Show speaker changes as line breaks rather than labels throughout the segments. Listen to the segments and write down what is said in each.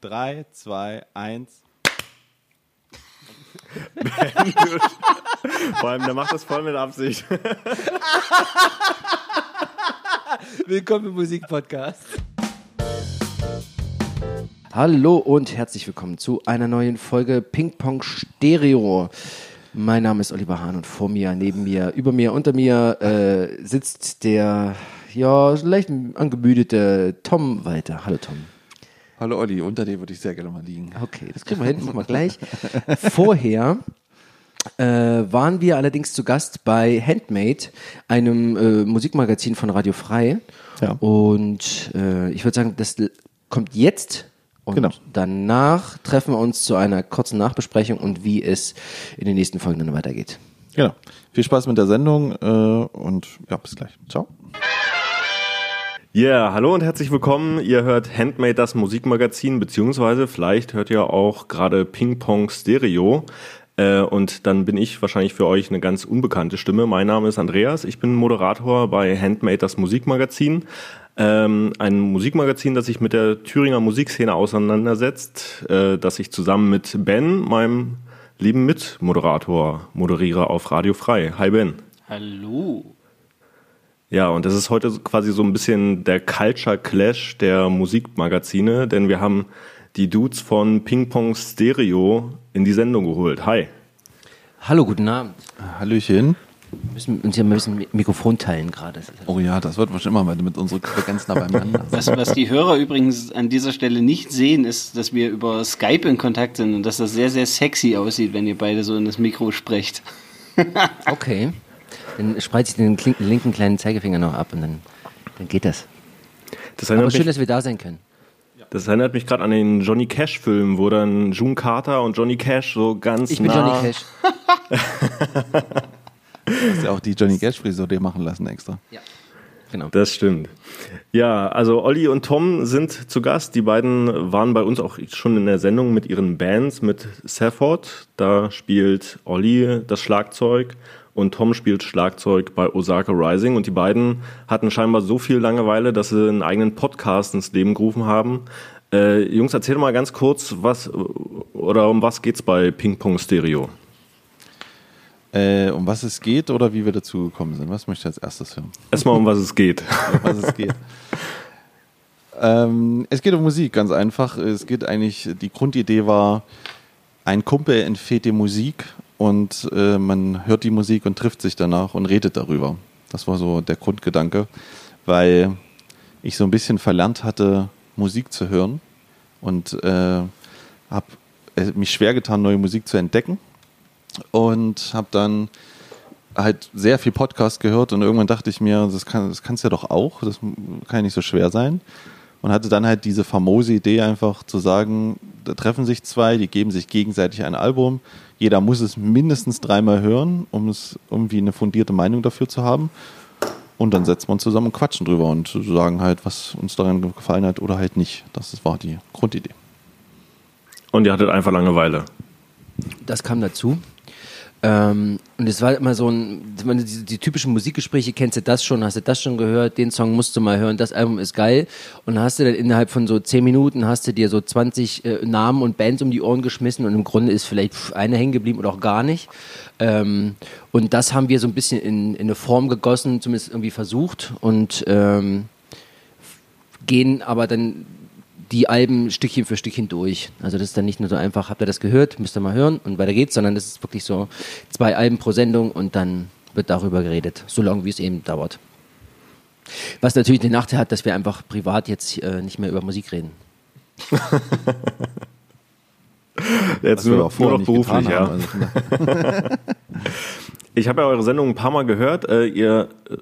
3, 2, 1.
Vor allem, der macht das voll mit Absicht.
Willkommen im Musikpodcast. Hallo und herzlich willkommen zu einer neuen Folge Ping Pong Stereo. Mein Name ist Oliver Hahn und vor mir, neben mir, über mir, unter mir äh, sitzt der ja leicht angemüdete Tom Walter. Hallo Tom.
Hallo Olli, unter dir würde ich sehr gerne mal liegen.
Okay, das kriegen wir hin, machen wir gleich. Vorher äh, waren wir allerdings zu Gast bei Handmade, einem äh, Musikmagazin von Radio Frei.
Ja.
Und äh, ich würde sagen, das kommt jetzt. Und
Genau.
danach treffen wir uns zu einer kurzen Nachbesprechung und wie es in den nächsten Folgen dann weitergeht.
Genau. Viel Spaß mit der Sendung äh, und ja, bis gleich. Ciao.
Ja, yeah, hallo und herzlich willkommen. Ihr hört Handmade, das Musikmagazin, beziehungsweise vielleicht hört ihr auch gerade Ping Pong Stereo. Äh, und dann bin ich wahrscheinlich für euch eine ganz unbekannte Stimme. Mein Name ist Andreas, ich bin Moderator bei Handmade, das Musikmagazin. Ähm, ein Musikmagazin, das sich mit der Thüringer Musikszene auseinandersetzt, äh, das ich zusammen mit Ben, meinem lieben Mitmoderator, moderiere auf Radio Frei. Hi Ben.
Hallo.
Ja, und das ist heute quasi so ein bisschen der Culture Clash der Musikmagazine, denn wir haben die Dudes von Ping Pong Stereo in die Sendung geholt. Hi.
Hallo, guten Abend.
Hallöchen.
Wir müssen uns hier ein bisschen Mi- Mikrofon teilen gerade.
Oh ja, das wird wahrscheinlich immer, weil mit unseren Frequenzen nah beieinander
Was, was die Hörer übrigens an dieser Stelle nicht sehen, ist, dass wir über Skype in Kontakt sind und dass das sehr, sehr sexy aussieht, wenn ihr beide so in das Mikro sprecht.
Okay. Dann spreize ich den linken kleinen Zeigefinger noch ab und dann, dann geht das.
Das
Aber
erinnert,
schön,
mich,
dass wir da sein können.
das erinnert mich gerade an den Johnny Cash-Film, wo dann June Carter und Johnny Cash so ganz
Ich bin
nah...
Johnny Cash.
hast ja auch die Johnny Cash Frisur dir machen lassen extra.
Genau.
Das stimmt. Ja, also Olli und Tom sind zu Gast. Die beiden waren bei uns auch schon in der Sendung mit ihren Bands, mit Safford. Da spielt Olli das Schlagzeug und Tom spielt Schlagzeug bei Osaka Rising. Und die beiden hatten scheinbar so viel Langeweile, dass sie einen eigenen Podcast ins Leben gerufen haben. Äh, Jungs, erzähl mal ganz kurz, was oder um was geht's bei Ping Pong Stereo?
Äh, um was es geht oder wie wir dazu gekommen sind. Was möchte ich als erstes hören?
Erstmal um was es geht.
um was es geht. ähm, es geht um Musik, ganz einfach. Es geht eigentlich, die Grundidee war, ein Kumpel empfiehlt die Musik und äh, man hört die Musik und trifft sich danach und redet darüber. Das war so der Grundgedanke, weil ich so ein bisschen verlernt hatte, Musik zu hören und äh, habe mich schwer getan, neue Musik zu entdecken und habe dann halt sehr viel Podcast gehört und irgendwann dachte ich mir, das, kann, das kannst ja doch auch, das kann ja nicht so schwer sein. Und hatte dann halt diese famose Idee einfach zu sagen, da treffen sich zwei, die geben sich gegenseitig ein Album. Jeder muss es mindestens dreimal hören, um es irgendwie eine fundierte Meinung dafür zu haben. Und dann setzen wir uns zusammen und quatschen drüber und sagen halt, was uns daran gefallen hat oder halt nicht. Das war die Grundidee.
Und ihr hattet einfach Langeweile.
Das kam dazu. Ähm, und es war immer so ein, meine, die, die typischen Musikgespräche, kennst du das schon, hast du das schon gehört, den Song musst du mal hören, das Album ist geil. Und hast du dann innerhalb von so zehn Minuten hast du dir so 20 äh, Namen und Bands um die Ohren geschmissen und im Grunde ist vielleicht eine hängen geblieben oder auch gar nicht. Ähm, und das haben wir so ein bisschen in, in eine Form gegossen, zumindest irgendwie versucht und ähm, gehen aber dann die Alben Stückchen für Stückchen durch. Also das ist dann nicht nur so einfach, habt ihr das gehört, müsst ihr mal hören und weiter geht's, sondern das ist wirklich so zwei Alben pro Sendung und dann wird darüber geredet, so lange wie es eben dauert. Was natürlich den Nachteil hat, dass wir einfach privat jetzt äh, nicht mehr über Musik reden.
Jetzt nur,
auch vorher
nur noch beruflich, ja.
haben. Also
Ich habe ja eure Sendung ein paar Mal gehört. Äh, ihr äh,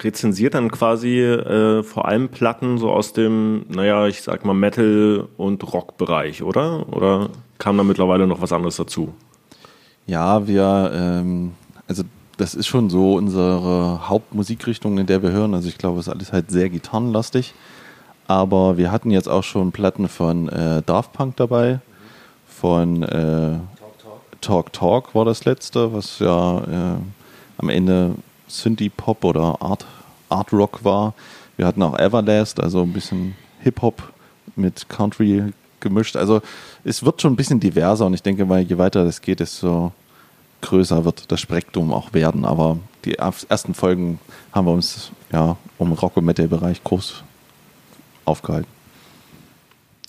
rezensiert dann quasi äh, vor allem Platten so aus dem, naja, ich sag mal Metal- und Rock-Bereich, oder? Oder kam da mittlerweile noch was anderes dazu?
Ja, wir, ähm, also das ist schon so unsere Hauptmusikrichtung, in der wir hören. Also ich glaube, es ist alles halt sehr gitarrenlastig. Aber wir hatten jetzt auch schon Platten von äh, Daft Punk dabei, von äh, Talk Talk war das letzte, was ja äh, am Ende Synthie Pop oder Art, Art Rock war. Wir hatten auch Everlast, also ein bisschen Hip Hop mit Country gemischt. Also es wird schon ein bisschen diverser und ich denke mal, je weiter das geht, desto größer wird das Spektrum auch werden. Aber die ersten Folgen haben wir uns ja um Rock- und Metal-Bereich groß aufgehalten.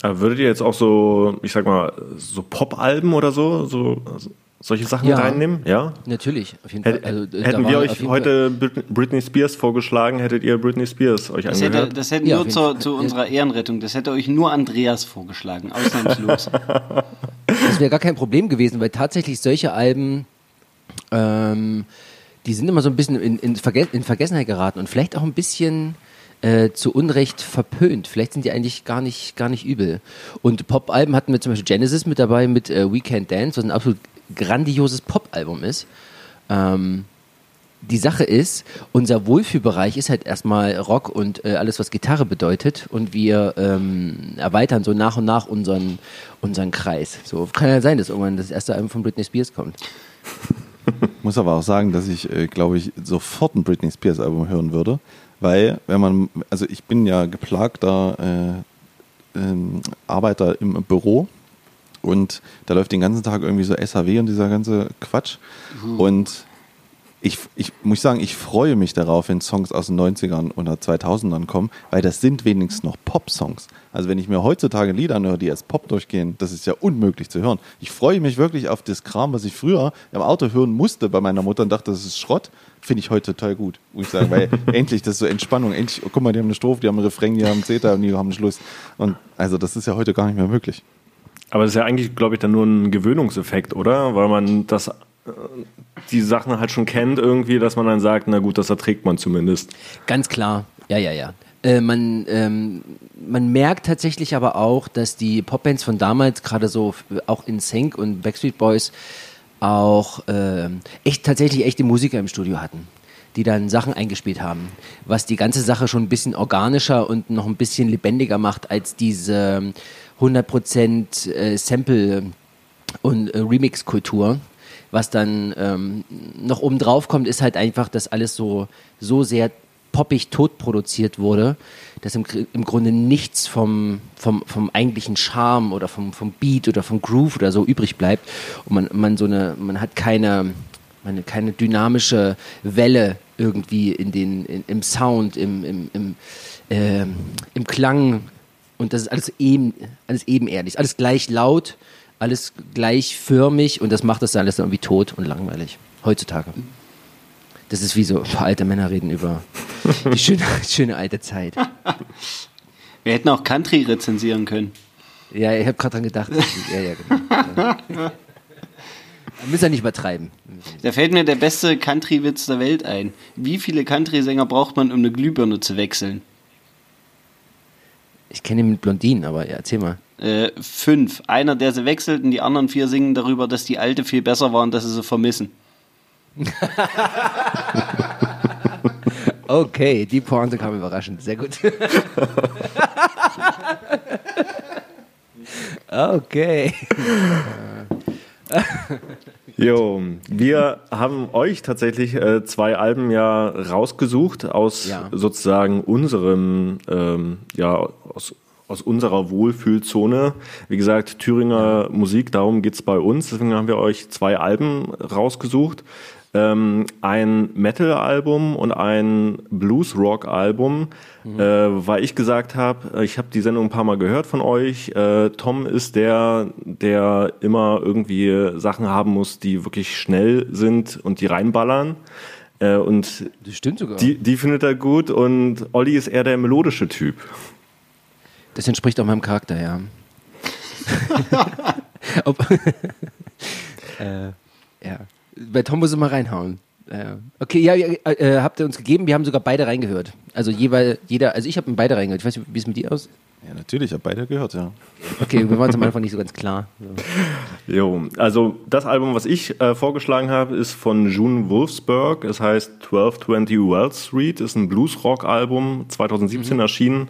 Würdet ihr jetzt auch so, ich sag mal, so Pop-Alben oder so, so also solche Sachen
Ja.
reinnehmen? Ja.
Natürlich, auf jeden
Hätt,
Fall. Also,
hätten wir euch heute Britney Spears vorgeschlagen, hättet ihr Britney Spears euch
Das hätte,
angehört?
das hätte
Ja,
nur zur,
Fall.
zu unserer Ehrenrettung, das hätte euch nur Andreas vorgeschlagen, ausnahmslos.
Das wäre gar kein Problem gewesen, weil tatsächlich solche Alben, ähm, die sind immer so ein bisschen in, in, Verge in Vergessenheit geraten und vielleicht auch ein bisschen äh, zu Unrecht verpönt. Vielleicht sind die eigentlich gar nicht, gar nicht übel. Und Pop-Alben hatten wir zum Beispiel Genesis mit dabei mit äh, We Can't Dance, was ein absolut grandioses Pop-Album ist. Ähm, die Sache ist, unser Wohlfühlbereich ist halt erstmal Rock und äh, alles, was Gitarre bedeutet. Und wir ähm, erweitern so nach und nach unseren, unseren Kreis. So kann ja sein, dass irgendwann das erste Album von Britney Spears kommt.
Muss aber auch sagen, dass ich, äh, glaube ich, sofort ein Britney Spears Album hören würde, weil wenn man, also ich bin ja geplagter äh, ähm, Arbeiter im Büro und da läuft den ganzen Tag irgendwie so SAW und dieser ganze Quatsch und ich, ich muss sagen, ich freue mich darauf, wenn Songs aus den 90ern oder 2000ern kommen, weil das sind wenigstens noch Pop-Songs. Also wenn ich mir heutzutage Lieder anhöre, die als Pop durchgehen, das ist ja unmöglich zu hören. Ich freue mich wirklich auf das Kram, was ich früher im Auto hören musste bei meiner Mutter und dachte, das ist Schrott. Finde ich heute total gut, muss ich sagen, weil endlich, das ist so Entspannung. Endlich, oh, guck mal, die haben eine Strophe, die haben einen Refrain, die haben einen Zeta und die haben einen Schluss. Und also das ist ja heute gar nicht mehr möglich.
Aber das ist ja eigentlich, glaube ich, dann nur ein Gewöhnungseffekt, oder? Weil man das, äh, die Sachen halt schon kennt irgendwie, dass man dann sagt, na gut, das erträgt man zumindest.
Ganz klar, ja, ja, ja. Äh, man, ähm, man merkt tatsächlich aber auch, dass die Popbands von damals, gerade so auch in Sync und Backstreet Boys, auch ähm, echt tatsächlich echte Musiker im Studio hatten, die dann Sachen eingespielt haben, was die ganze Sache schon ein bisschen organischer und noch ein bisschen lebendiger macht als diese 100% äh, Sample und äh, Remix-Kultur. Was dann ähm, noch oben drauf kommt, ist halt einfach, dass alles so, so sehr poppig tot produziert wurde, dass im, im Grunde nichts vom, vom, vom eigentlichen Charme oder vom, vom Beat oder vom Groove oder so übrig bleibt. Und man, man so eine, man hat keine, man hat keine dynamische Welle irgendwie in den, in, im Sound, im, im, im, ähm, im Klang. Und das ist alles eben, alles ebenerdig, alles gleich laut, alles gleichförmig und das macht das alles irgendwie tot und langweilig. Heutzutage. Das ist wie so alte Männer reden über die schöne, schöne alte Zeit.
Wir hätten auch Country rezensieren können.
Ja, ich habe gerade dran gedacht. Ja, ja, genau. Wir müssen ja nicht übertreiben.
Da fällt mir der beste Country-Witz der Welt ein. Wie viele Country-Sänger braucht man, um eine Glühbirne zu wechseln?
Ich kenne ihn mit Blondinen, aber ja, erzähl mal.
Äh, fünf. Einer, der sie wechselt und die anderen vier singen darüber, dass die alte viel besser war und dass sie sie vermissen.
Okay, die Pointe kam überraschend. Sehr gut. okay.
Jo, wir haben euch tatsächlich äh, zwei Alben ja rausgesucht aus
Ja.
sozusagen unserem, ähm, ja, aus, aus unserer Wohlfühlzone. Wie gesagt, Thüringer Musik, darum geht's bei uns. Deswegen haben wir euch zwei Alben rausgesucht. Ähm, ein Metal-Album und ein Blues-Rock-Album, äh, weil ich gesagt habe, ich habe die Sendung ein paar Mal gehört von euch. Äh, Tom ist der, der immer irgendwie Sachen haben muss, die wirklich schnell sind und die reinballern. Äh, und
Das stimmt sogar.
die, die findet er gut und Olli ist eher der melodische Typ.
Das entspricht auch meinem Charakter, ja. Ob, äh, ja. Bei Tom muss ich mal reinhauen. Äh, okay, ja, ja, äh, habt ihr uns gegeben, wir haben sogar beide reingehört. Also jeweil, jeder, also ich habe in beide reingehört. Ich weiß nicht, wie es mit dir aus?
Ja, natürlich, ich habe beide gehört, ja.
Okay, wir waren uns am Anfang nicht so ganz klar. So.
Jo, also das Album, was ich äh, vorgeschlagen habe, ist von June Wolfsburg. Es heißt 1220 Wells Street, ist ein Blues-Rock-Album, 2017 erschienen.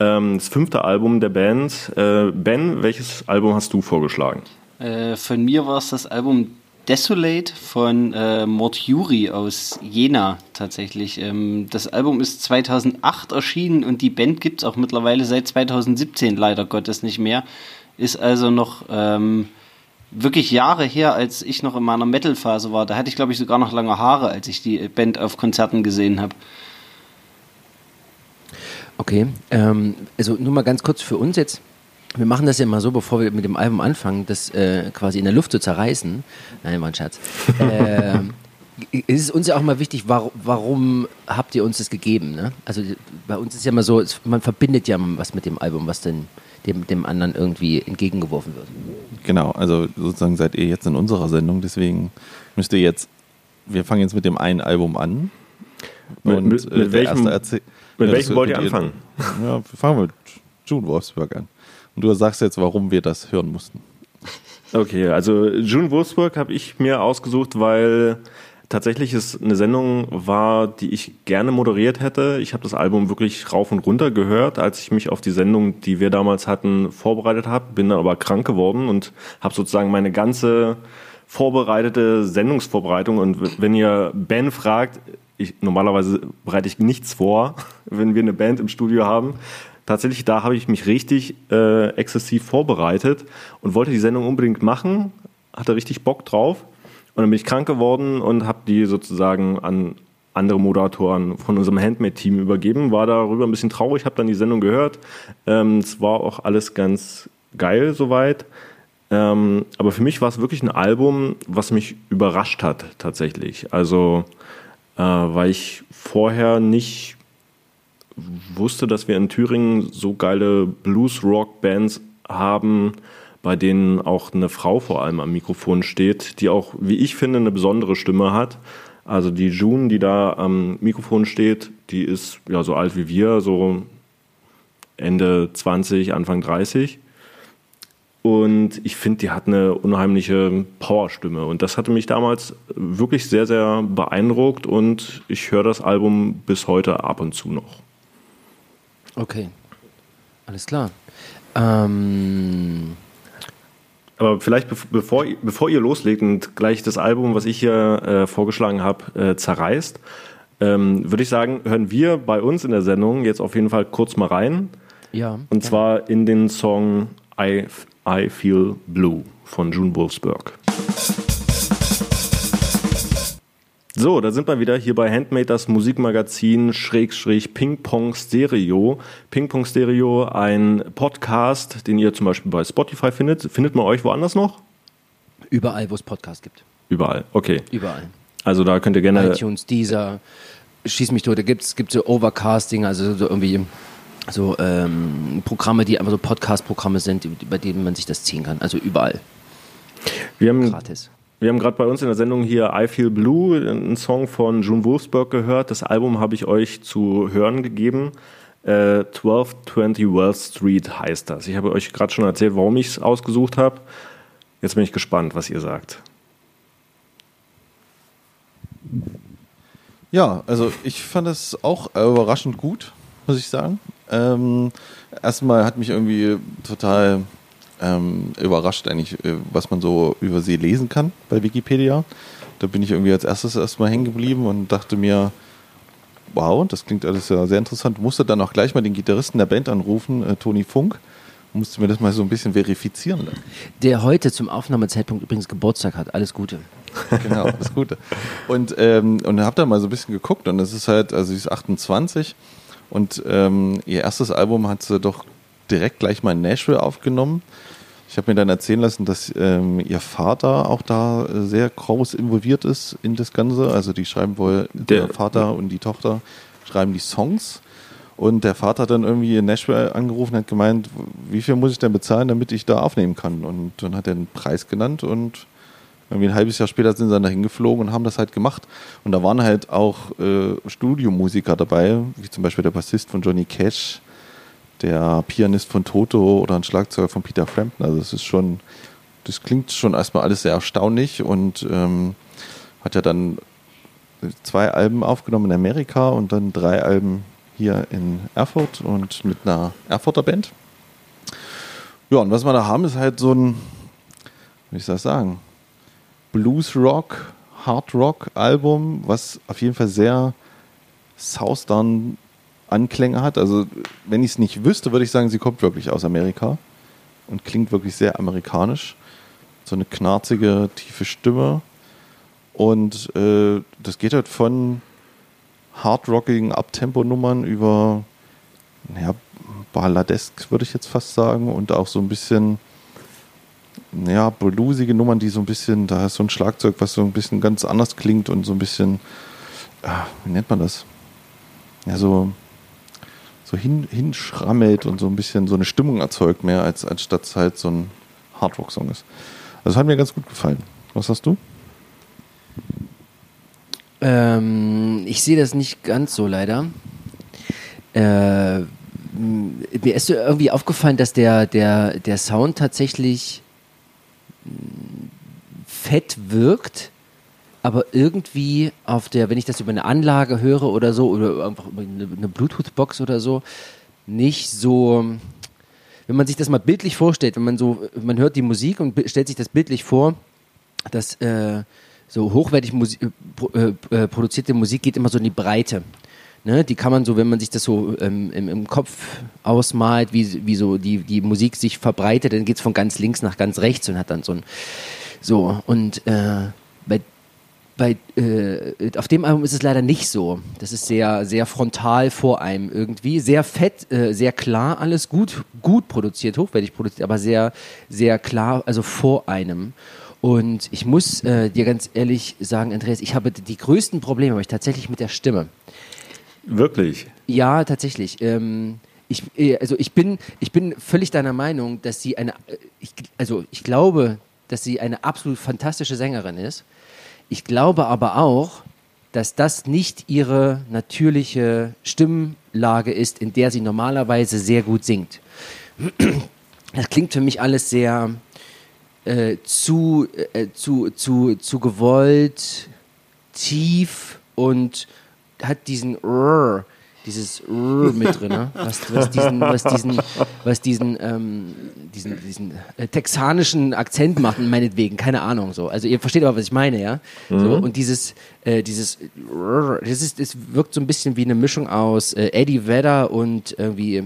Ähm, das fünfte Album der Band. Äh, ben, welches Album hast du vorgeschlagen?
Äh, von mir war es das Album Desolate von äh, Mord Yuri aus Jena tatsächlich. Ähm, das Album ist 2008 erschienen und die Band gibt es auch mittlerweile seit 2017 leider Gottes nicht mehr. ist also noch ähm, wirklich Jahre her, als ich noch in meiner Metal-Phase war. Da hatte ich, glaube ich, sogar noch lange Haare, als ich die Band auf Konzerten gesehen habe.
Okay, ähm, also nur mal ganz kurz für uns jetzt. Wir machen das ja immer so, bevor wir mit dem Album anfangen, das äh, quasi in der Luft zu zerreißen. Nein, war ein Scherz. äh, ist es uns ja auch mal wichtig, warum, warum habt ihr uns das gegeben? Ne? Also bei uns ist ja immer so, man verbindet ja was mit dem Album, was denn dem, dem anderen irgendwie entgegengeworfen wird.
Genau, also sozusagen seid ihr jetzt in unserer Sendung, deswegen müsst ihr jetzt, wir fangen jetzt mit dem einen Album an.
Und mit, mit, mit welchem, mit ja, welchem wollt ihr anfangen?
Ja, wir fangen mit June Wolfsburg an. Und du sagst jetzt, warum wir das hören mussten.
Okay, also June Wolfsburg habe ich mir ausgesucht, weil tatsächlich es eine Sendung war, die ich gerne moderiert hätte. Ich habe das Album wirklich rauf und runter gehört, als ich mich auf die Sendung, die wir damals hatten, vorbereitet habe. Bin dann aber krank geworden und habe sozusagen meine ganze vorbereitete Sendungsvorbereitung. Und wenn ihr Ben fragt, ich, normalerweise bereite ich nichts vor, wenn wir eine Band im Studio haben. Tatsächlich, da habe ich mich richtig äh, exzessiv vorbereitet und wollte die Sendung unbedingt machen, hatte richtig Bock drauf und dann bin ich krank geworden und habe die sozusagen an andere Moderatoren von unserem Handmade-Team übergeben. War darüber ein bisschen traurig, habe dann die Sendung gehört. Ähm, es war auch alles ganz geil soweit. Ähm, aber für mich war es wirklich ein Album, was mich überrascht hat tatsächlich. Also äh, weil ich vorher nicht wusste, dass wir in Thüringen so geile Blues-Rock-Bands haben, bei denen auch eine Frau vor allem am Mikrofon steht, die auch, wie ich finde, eine besondere Stimme hat. Also die June, die da am Mikrofon steht, die ist ja so alt wie wir, so Ende 20, Anfang 30. Und ich finde, die hat eine unheimliche Powerstimme. Und das hatte mich damals wirklich sehr, sehr beeindruckt. Und ich höre das Album bis heute ab und zu noch.
Okay, alles klar. Ähm,
aber vielleicht bevor, bevor ihr loslegt und gleich das Album, was ich hier äh, vorgeschlagen habe, äh, zerreißt, ähm, würde ich sagen, hören wir bei uns in der Sendung jetzt auf jeden Fall kurz mal rein.
Ja.
Und ja. zwar in den Song I, I Feel Blue von June Wolfsburg. So, da sind wir wieder hier bei Handmade, das Musikmagazin Schrägstrich Ping Pong Stereo. Ping Pong Stereo, ein Podcast, den ihr zum Beispiel bei Spotify findet. Findet man euch woanders noch?
Überall, wo es Podcasts gibt.
Überall, okay.
Überall.
Also da könnt ihr gerne.
iTunes, Deezer, Schieß mich tot, da gibt es so Overcasting, also so irgendwie so ähm, Programme, die einfach so Podcast-Programme sind, bei denen man sich das ziehen kann. Also überall.
Wir haben Gratis. Wir haben gerade bei uns in der Sendung hier I Feel Blue, einen Song von June Wolfsburg gehört. Das Album habe ich euch zu hören gegeben. Äh, 1220 Wall Street heißt das. Ich habe euch gerade schon erzählt, warum ich es ausgesucht habe. Jetzt bin ich gespannt, was ihr sagt.
Ja, also ich fand es auch überraschend gut, muss ich sagen. Ähm, erstmal hat mich irgendwie total ähm, überrascht eigentlich, äh, was man so über sie lesen kann bei Wikipedia. Da bin ich irgendwie als erstes erstmal hängen geblieben und dachte mir, wow, das klingt alles ja sehr interessant. Musste dann auch gleich mal den Gitarristen der Band anrufen, äh, Toni Funk. Musste mir das mal so ein bisschen verifizieren. Dann.
Der heute zum Aufnahmezeitpunkt übrigens Geburtstag hat. Alles Gute.
genau, alles Gute. Und, ähm, und habe da mal so ein bisschen geguckt und es ist halt, also sie ist 28 und ähm, ihr erstes Album hat sie doch direkt gleich mal in Nashville aufgenommen. Ich habe mir dann erzählen lassen, dass ähm, ihr Vater auch da sehr groß involviert ist in das Ganze. Also die schreiben wohl, der, der Vater und die Tochter schreiben die Songs. Und der Vater hat dann irgendwie in Nashville angerufen und hat gemeint, wie viel muss ich denn bezahlen, damit ich da aufnehmen kann? Und dann hat er einen Preis genannt und irgendwie ein halbes Jahr später sind sie dann dahin geflogen und haben das halt gemacht. Und da waren halt auch äh, Studiomusiker dabei, wie zum Beispiel der Bassist von Johnny Cash, der Pianist von Toto oder ein Schlagzeuger von Peter Frampton. Also es ist schon, das klingt schon erstmal alles sehr erstaunlich und ähm, hat ja dann zwei Alben aufgenommen in Amerika und dann drei Alben hier in Erfurt und mit einer Erfurter Band. Ja, und was wir da haben, ist halt so ein, wie ich das sagen, Blues Rock, Hard Rock Album, was auf jeden Fall sehr Southern Anklänge hat. Also, wenn ich es nicht wüsste, würde ich sagen, sie kommt wirklich aus Amerika. und klingt wirklich sehr amerikanisch. So eine knarzige, tiefe Stimme. Und äh, das geht halt von hardrockigen Abtempo-Nummern über ja, balladesk, würde ich jetzt fast sagen, und auch so ein bisschen ja, bluesige Nummern, die so ein bisschen, da ist so ein Schlagzeug, was so ein bisschen ganz anders klingt und so ein bisschen, ah, wie nennt man das? Ja, so, so hin, hinschrammelt und so ein bisschen so eine Stimmung erzeugt mehr, als anstatt es halt so ein Hardrock-Song ist. Also hat mir ganz gut gefallen. Was hast du?
Ähm, ich sehe das nicht ganz so leider. Äh, mir ist irgendwie aufgefallen, dass der, der, der Sound tatsächlich fett wirkt, aber irgendwie auf der, wenn ich das über eine Anlage höre oder so, oder einfach über eine, eine Bluetooth-Box oder so, nicht so, wenn man sich das mal bildlich vorstellt, wenn man so, man hört die Musik und stellt sich das bildlich vor, dass äh, so hochwertig Musi äh, äh, produzierte Musik geht immer so in die Breite. Ne, die kann man so, wenn man sich das so ähm, im, im, Kopf ausmalt, wie, wie so die, die Musik sich verbreitet, dann geht es von ganz links nach ganz rechts und hat dann so ein so und äh, bei äh, auf dem Album ist es leider nicht so. Das ist sehr, sehr frontal vor einem irgendwie. Sehr fett, äh, sehr klar, alles gut, gut produziert, hochwertig produziert, aber sehr, sehr klar, also vor einem. Und ich muss äh, dir ganz ehrlich sagen, Andreas, ich habe die größten Probleme ich tatsächlich mit der Stimme.
Wirklich?
Ja, tatsächlich. Ähm, ich, äh, also ich bin, ich bin völlig deiner Meinung, dass sie eine, äh, ich, also ich glaube, dass sie eine absolut fantastische Sängerin ist. Ich glaube aber auch, dass das nicht ihre natürliche Stimmlage ist, in der sie normalerweise sehr gut singt. Das klingt für mich alles sehr äh, zu, äh, zu, zu, zu gewollt, tief und hat diesen Rrr, dieses Rrr mit drin, ne? was, was diesen, was diesen, was diesen, ähm, diesen, diesen äh, texanischen Akzent macht, meinetwegen, keine Ahnung so. Also ihr versteht aber, was ich meine, ja. Mhm. So, und dieses, äh, dieses, Rrr, das ist, es wirkt so ein bisschen wie eine Mischung aus äh, Eddie Vedder und irgendwie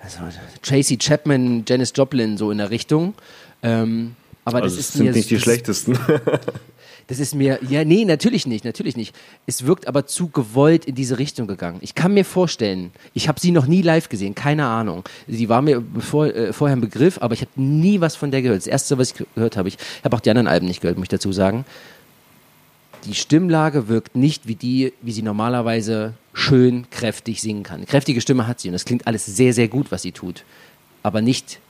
also, Tracy Chapman, Janis Joplin so in der Richtung. Ähm, aber also das ist
sind mir, nicht die schlechtesten.
Das ist mir, ja, nee, natürlich nicht, natürlich nicht. Es wirkt aber zu gewollt in diese Richtung gegangen. Ich kann mir vorstellen, ich habe sie noch nie live gesehen, keine Ahnung. Sie war mir bevor, äh, vorher ein Begriff, aber ich habe nie was von der gehört. Das erste, was ich gehört habe, ich habe auch die anderen Alben nicht gehört, muss ich dazu sagen. Die Stimmlage wirkt nicht wie die, wie sie normalerweise schön kräftig singen kann. Kräftige Stimme hat sie und das klingt alles sehr, sehr gut, was sie tut. Aber nicht,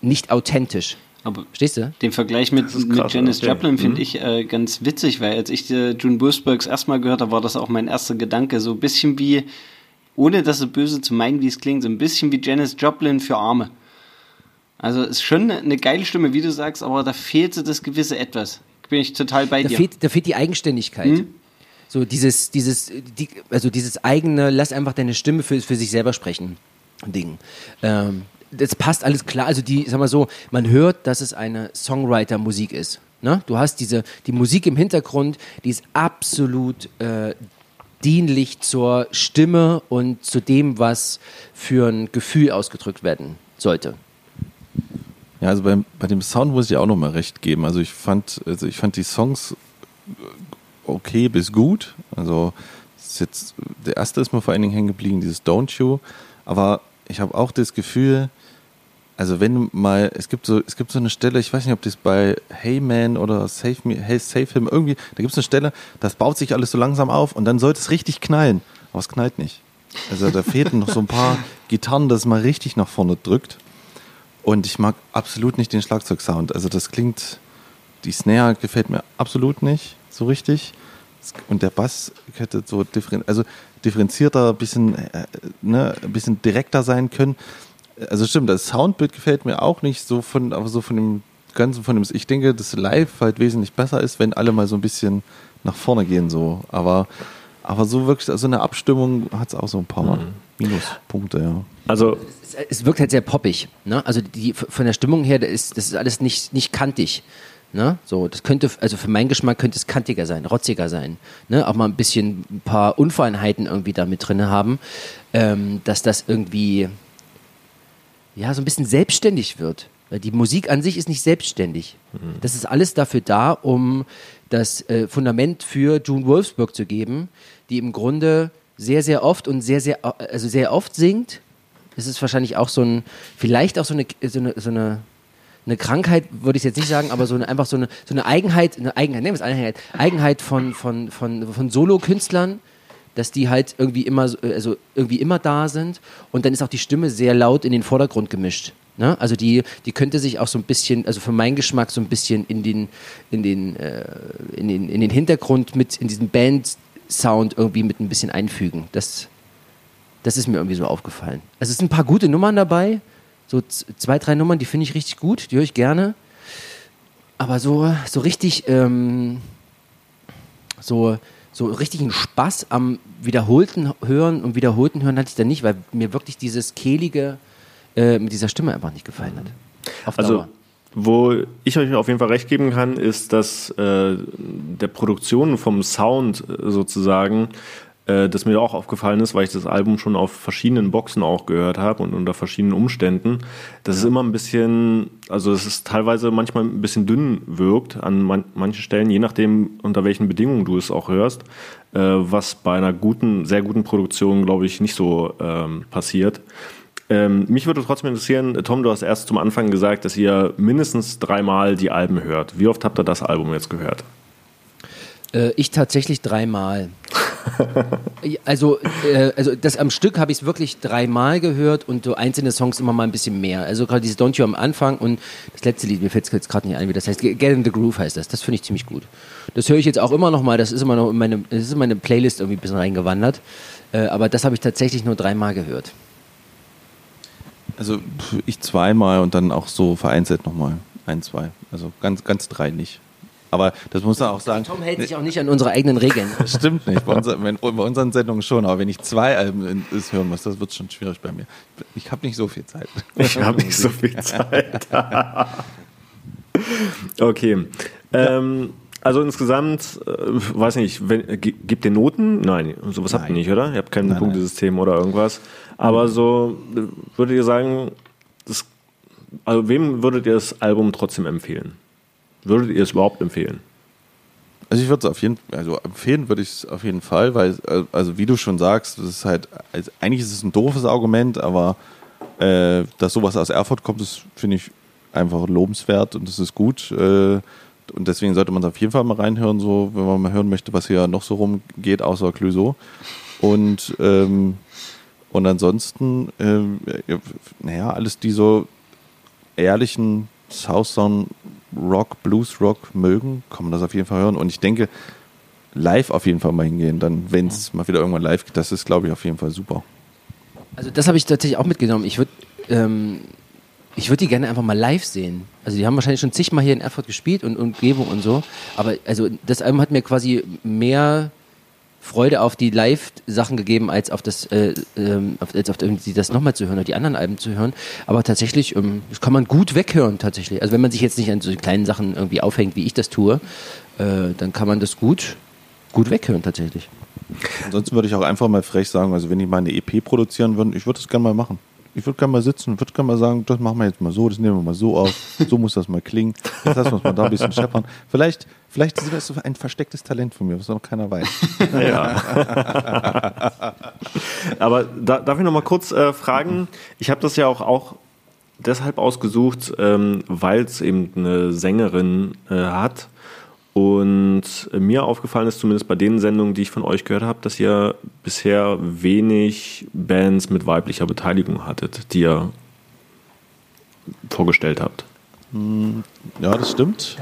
nicht authentisch.
Aber Stehst du? Den Vergleich mit, krass, mit Janis okay. Joplin finde mhm. ich äh, ganz witzig, weil als ich äh, June Busbergs erstmal gehört habe, war das auch mein erster Gedanke. So ein bisschen wie, ohne das so böse zu meinen, wie es klingt, so ein bisschen wie Janis Joplin für Arme. Also ist schon eine geile Stimme, wie du sagst, aber da fehlt so das gewisse Etwas. Bin ich total bei
da
dir.
Fehlt, da fehlt die Eigenständigkeit. Mhm. So dieses, dieses, die, also dieses eigene, lass einfach deine Stimme für, für sich selber sprechen. Ding. Ähm, das passt alles klar. Also die, sag mal so, man hört, dass es eine Songwriter-Musik ist. Ne? Du hast diese, die Musik im Hintergrund, die ist absolut äh, dienlich zur Stimme und zu dem, was für ein Gefühl ausgedrückt werden sollte.
Ja, also beim, bei dem Sound muss ich auch nochmal recht geben. Also ich fand, also ich fand die Songs okay bis gut. Also jetzt, der erste ist mir vor allen Dingen hängen geblieben, dieses Don't You. Aber ich habe auch das Gefühl, also wenn mal, es gibt so, es gibt so eine Stelle, ich weiß nicht, ob das bei Hey Man oder Save Me, Hey Save Him irgendwie, da gibt es eine Stelle, das baut sich alles so langsam auf und dann sollte es richtig knallen, aber es knallt nicht. Also da fehlten noch so ein paar Gitarren, das mal richtig nach vorne drückt. Und ich mag absolut nicht den Schlagzeugsound. Also das klingt, die Snare gefällt mir absolut nicht so richtig. Und der Bass hätte so differen, also differenzierter, bisschen, äh, ne, ein bisschen direkter sein können also stimmt, das Soundbild gefällt mir auch nicht so von, aber so von dem Ganzen, von dem, ich denke, dass live halt wesentlich besser ist, wenn alle mal so ein bisschen nach vorne gehen, so. Aber, aber so wirklich, also eine Abstimmung hat es auch so ein paar mhm. Minuspunkte, ja.
Also, es, es, wirkt halt sehr poppig, ne? Also die, von der Stimmung her, das ist, das ist alles nicht, nicht kantig. Ne? So, das könnte, also für meinen Geschmack könnte es kantiger sein, rotziger sein. Ne? Auch mal ein bisschen ein paar Unfeinheiten irgendwie da mit drin haben, ähm, dass das irgendwie ja, so ein bisschen selbstständig wird. Weil die Musik an sich ist nicht selbstständig. Mhm. Das ist alles dafür da, um das äh, Fundament für June Wolfsburg zu geben, die im Grunde sehr, sehr oft und sehr, sehr, also sehr oft singt. Es ist wahrscheinlich auch so ein, vielleicht auch so eine, so eine, so eine, eine Krankheit, würde ich jetzt nicht sagen, aber so eine, einfach so eine, so eine Eigenheit, eine Eigenheit, nehmen wir es Eigenheit, Eigenheit von, von, von, von Solo-Künstlern, dass die halt irgendwie immer, also irgendwie immer da sind und dann ist auch die Stimme sehr laut in den Vordergrund gemischt. Ne? Also die, die könnte sich auch so ein bisschen, also für meinen Geschmack so ein bisschen in den, in den, äh, in den, in den Hintergrund mit, in diesen Band-Sound irgendwie mit ein bisschen einfügen. Das, das ist mir irgendwie so aufgefallen. Also es sind ein paar gute Nummern dabei, so zwei, drei Nummern, die finde ich richtig gut, die höre ich gerne. Aber so, so richtig, ähm, so so richtigen Spaß am wiederholten Hören und wiederholten Hören hatte ich dann nicht, weil mir wirklich dieses kehlige äh, mit dieser Stimme einfach nicht gefallen hat.
Auf also Dauer. Wo ich euch auf jeden Fall recht geben kann, ist, dass äh, der Produktion vom Sound äh, sozusagen äh, das mir auch aufgefallen ist, weil ich das Album schon auf verschiedenen Boxen auch gehört habe und unter verschiedenen Umständen, dass ja. es immer ein bisschen, also es ist teilweise manchmal ein bisschen dünn wirkt an man, manchen Stellen, je nachdem, unter welchen Bedingungen du es auch hörst, äh, was bei einer guten, sehr guten Produktion, glaube ich, nicht so ähm, passiert. Ähm, mich würde trotzdem interessieren, Tom, du hast erst zum Anfang gesagt, dass ihr mindestens dreimal die Alben hört. Wie oft habt ihr das Album jetzt gehört?
Äh, ich tatsächlich dreimal. also, äh, also das am Stück habe ich es wirklich dreimal gehört und so einzelne Songs immer mal ein bisschen mehr. Also gerade dieses Don't You am Anfang und das letzte Lied, mir fällt es jetzt gerade nicht ein, wie das heißt. Get in the Groove heißt das. Das finde ich ziemlich gut. Das höre ich jetzt auch immer noch mal. Das ist immer noch in meine, das ist in meine Playlist irgendwie ein bisschen reingewandert. Äh, aber das habe ich tatsächlich nur dreimal gehört.
Also ich zweimal und dann auch so vereinzelt nochmal. Ein, zwei. Also ganz, ganz drei nicht. Aber das muss man auch sagen.
Tom hält sich auch nicht an unsere eigenen Regeln.
Stimmt nicht. Bei, unser, bei, unseren Sendungen schon. Aber wenn ich zwei Alben ist, hören muss, das wird schon schwierig bei mir. Ich habe nicht so viel Zeit.
Ich habe nicht so viel Zeit. okay. Ähm, also insgesamt, äh, weiß nicht, wenn, gibt ihr Noten? Nein, sowas nein. habt ihr nicht, oder? Ihr habt kein nein, Punktesystem nein. oder irgendwas. Aber so würdet ihr sagen, das, also wem würdet ihr das Album trotzdem empfehlen? Würdet ihr es überhaupt empfehlen?
Also ich würde es auf jeden also empfehlen würde ich es auf jeden Fall, weil also wie du schon sagst, das ist halt also eigentlich ist es ein doofes Argument, aber äh, dass sowas aus Erfurt kommt, das finde ich einfach lobenswert und das ist gut. Äh, und deswegen sollte man es auf jeden Fall mal reinhören, so wenn man mal hören möchte, was hier noch so rumgeht, außer Clouseau. Und ähm, und ansonsten, äh, naja, alles die so ehrlichen Southern Rock, Blues Rock mögen, kann man das auf jeden Fall hören. Und ich denke, live auf jeden Fall mal hingehen, dann, wenn es mal wieder irgendwann live geht, das ist, glaube ich, auf jeden Fall super.
Also das habe ich tatsächlich auch mitgenommen. Ich würde ähm, ich die gerne einfach mal live sehen. Also die haben wahrscheinlich schon zigmal hier in Erfurt gespielt und Umgebung und so. Aber also das Album hat mir quasi mehr Freude auf die Live-Sachen gegeben, als auf das, äh, ähm, als auf die, das nochmal zu hören oder die anderen Alben zu hören. Aber tatsächlich, ähm, das kann man gut weghören tatsächlich. Also wenn man sich jetzt nicht an so kleinen Sachen irgendwie aufhängt, wie ich das tue, äh, dann kann man das gut, gut weghören tatsächlich.
Ansonsten würde ich auch einfach mal frech sagen, also wenn ich mal eine EP produzieren würde, ich würde das gerne mal machen ich würde gerne mal sitzen, würde gerne mal sagen, das machen wir jetzt mal so, das nehmen wir mal so auf, so muss das mal klingen. Jetzt lassen wir uns mal da ein bisschen scheppern. Vielleicht, vielleicht ist das ein verstecktes Talent von mir, was noch keiner weiß.
Ja. Aber da, darf ich noch mal kurz äh, fragen? Ich habe das ja auch, auch deshalb ausgesucht, ähm, weil es eben eine Sängerin äh, hat und mir aufgefallen ist, zumindest bei den Sendungen, die ich von euch gehört habe, dass ihr bisher wenig Bands mit weiblicher Beteiligung hattet, die ihr vorgestellt habt.
Hm, ja, das stimmt.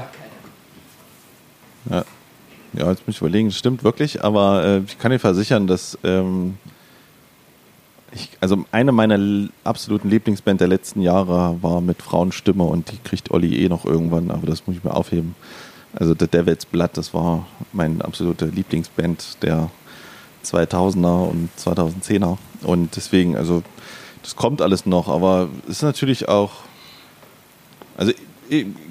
Ja, ja jetzt muss ich überlegen, das stimmt wirklich, aber äh, ich kann dir versichern, dass ähm, ich, also eine meiner absoluten Lieblingsband der letzten Jahre war mit Frauenstimme und die kriegt Olli eh noch irgendwann, aber das muss ich mir aufheben. Also The Devil's Blood, das war meine absolute Lieblingsband der 2000er und 2010er. Und deswegen, also das kommt alles noch, aber es ist natürlich auch, also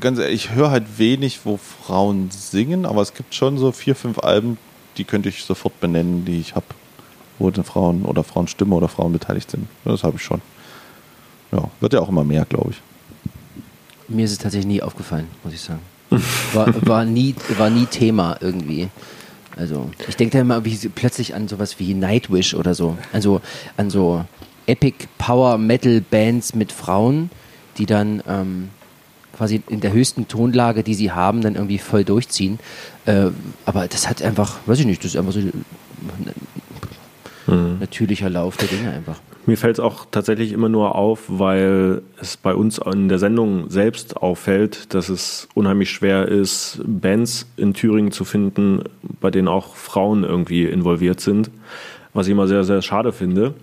ganz ehrlich, ich höre halt wenig, wo Frauen singen, aber es gibt schon so vier, fünf Alben, die könnte ich sofort benennen, die ich habe, wo Frauen oder Frauenstimme oder Frauen beteiligt sind. Das habe ich schon. ja, wird ja auch immer mehr, glaube ich.
Mir ist es tatsächlich nie aufgefallen, muss ich sagen. War, war, nie, war nie Thema irgendwie. Also, ich denke da immer wie, plötzlich an sowas wie Nightwish oder so. Also an so Epic Power Metal Bands mit Frauen, die dann ähm, quasi in der höchsten Tonlage, die sie haben, dann irgendwie voll durchziehen. Äh, aber das hat einfach, weiß ich nicht, das ist einfach so mhm. natürlicher Lauf der Dinge einfach.
Mir fällt es auch tatsächlich immer nur auf, weil es bei uns in der Sendung selbst auffällt, dass es unheimlich schwer ist, Bands in Thüringen zu finden, bei denen auch Frauen irgendwie involviert sind, was ich immer sehr, sehr schade finde.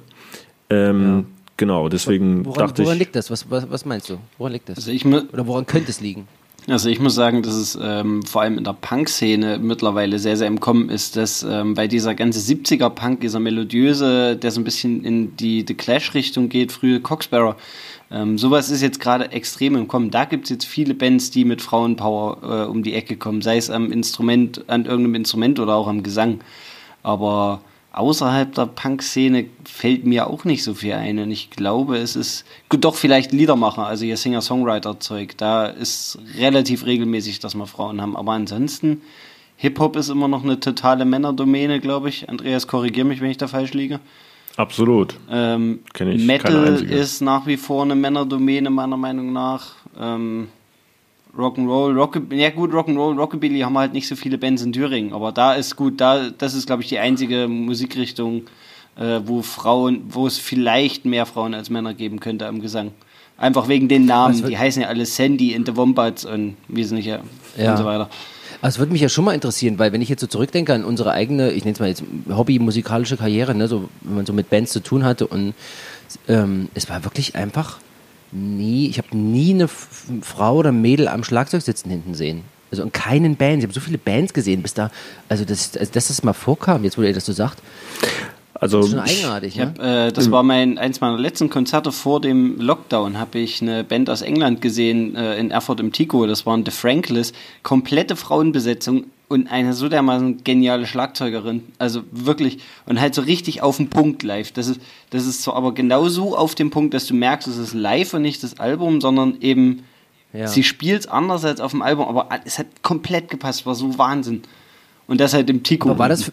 Ähm, ja. Genau, deswegen
woran,
dachte
ich.
Woran
liegt das? Was, was, was, meinst du? Woran liegt das?
Also ich,
Oder woran könnte es liegen?
Also ich muss sagen, dass es ähm, vor allem in der Punk-Szene mittlerweile sehr, sehr im Kommen ist, dass ähm, bei dieser ganze 70er-Punk, dieser melodiöse, der so ein bisschen in die The Clash-Richtung geht, frühe Coxbearer, ähm, sowas ist jetzt gerade extrem im Kommen. Da gibt es jetzt viele Bands, die mit Frauenpower äh, um die Ecke kommen, sei es am Instrument, an irgendeinem Instrument oder auch am Gesang. Aber außerhalb der Punk-Szene fällt mir auch nicht so viel ein. Und ich glaube, es ist gut, doch vielleicht Liedermacher, also ihr Singer-Songwriter-Zeug. Da ist relativ regelmäßig, dass wir Frauen haben. Aber ansonsten, Hip-Hop ist immer noch eine totale Männerdomäne, glaube ich. Andreas, korrigier mich, wenn ich da falsch liege.
Absolut.
Ähm, Metal ist nach wie vor eine Männerdomäne, meiner Meinung nach. Ähm, Rock'n'Roll, Rock, ja gut, Rock'n'Roll, Rockabilly haben halt nicht so viele Bands in Thüringen, aber da ist gut, da, das ist glaube ich die einzige Musikrichtung, äh, wo Frauen, wo es vielleicht mehr Frauen als Männer geben könnte am Gesang. Einfach wegen den Namen, die heißen ja alle Sandy in the Wombats und wie sind nicht ja, und so weiter.
Also es würde mich ja schon mal interessieren, weil wenn ich jetzt so zurückdenke an unsere eigene, ich nenne es mal jetzt Hobby-musikalische Karriere, ne, so, wenn man so mit Bands zu tun hatte und ähm, es war wirklich einfach nie, ich habe nie eine Frau oder Mädel am Schlagzeug sitzen hinten sehen. Also in keinen Bands. Ich habe so viele Bands gesehen, bis da, also das, also dass das mal vorkam, jetzt wo ihr das so sagt.
Also
das ist schon eigenartig.
Ne? Hab, äh, das war mein eins meiner letzten Konzerte vor dem Lockdown. Habe ich eine Band aus England gesehen äh, in Erfurt im Tico. Das waren The Franklis, komplette Frauenbesetzung und eine so dermaßen geniale Schlagzeugerin. Also wirklich und halt so richtig auf den Punkt live. Das ist das ist so aber genau so auf dem Punkt, dass du merkst, es ist live und nicht das Album, sondern eben ja. sie spielt anders als auf dem Album, aber es hat komplett gepasst. War so Wahnsinn. Und das halt im Tico.
Aber war das,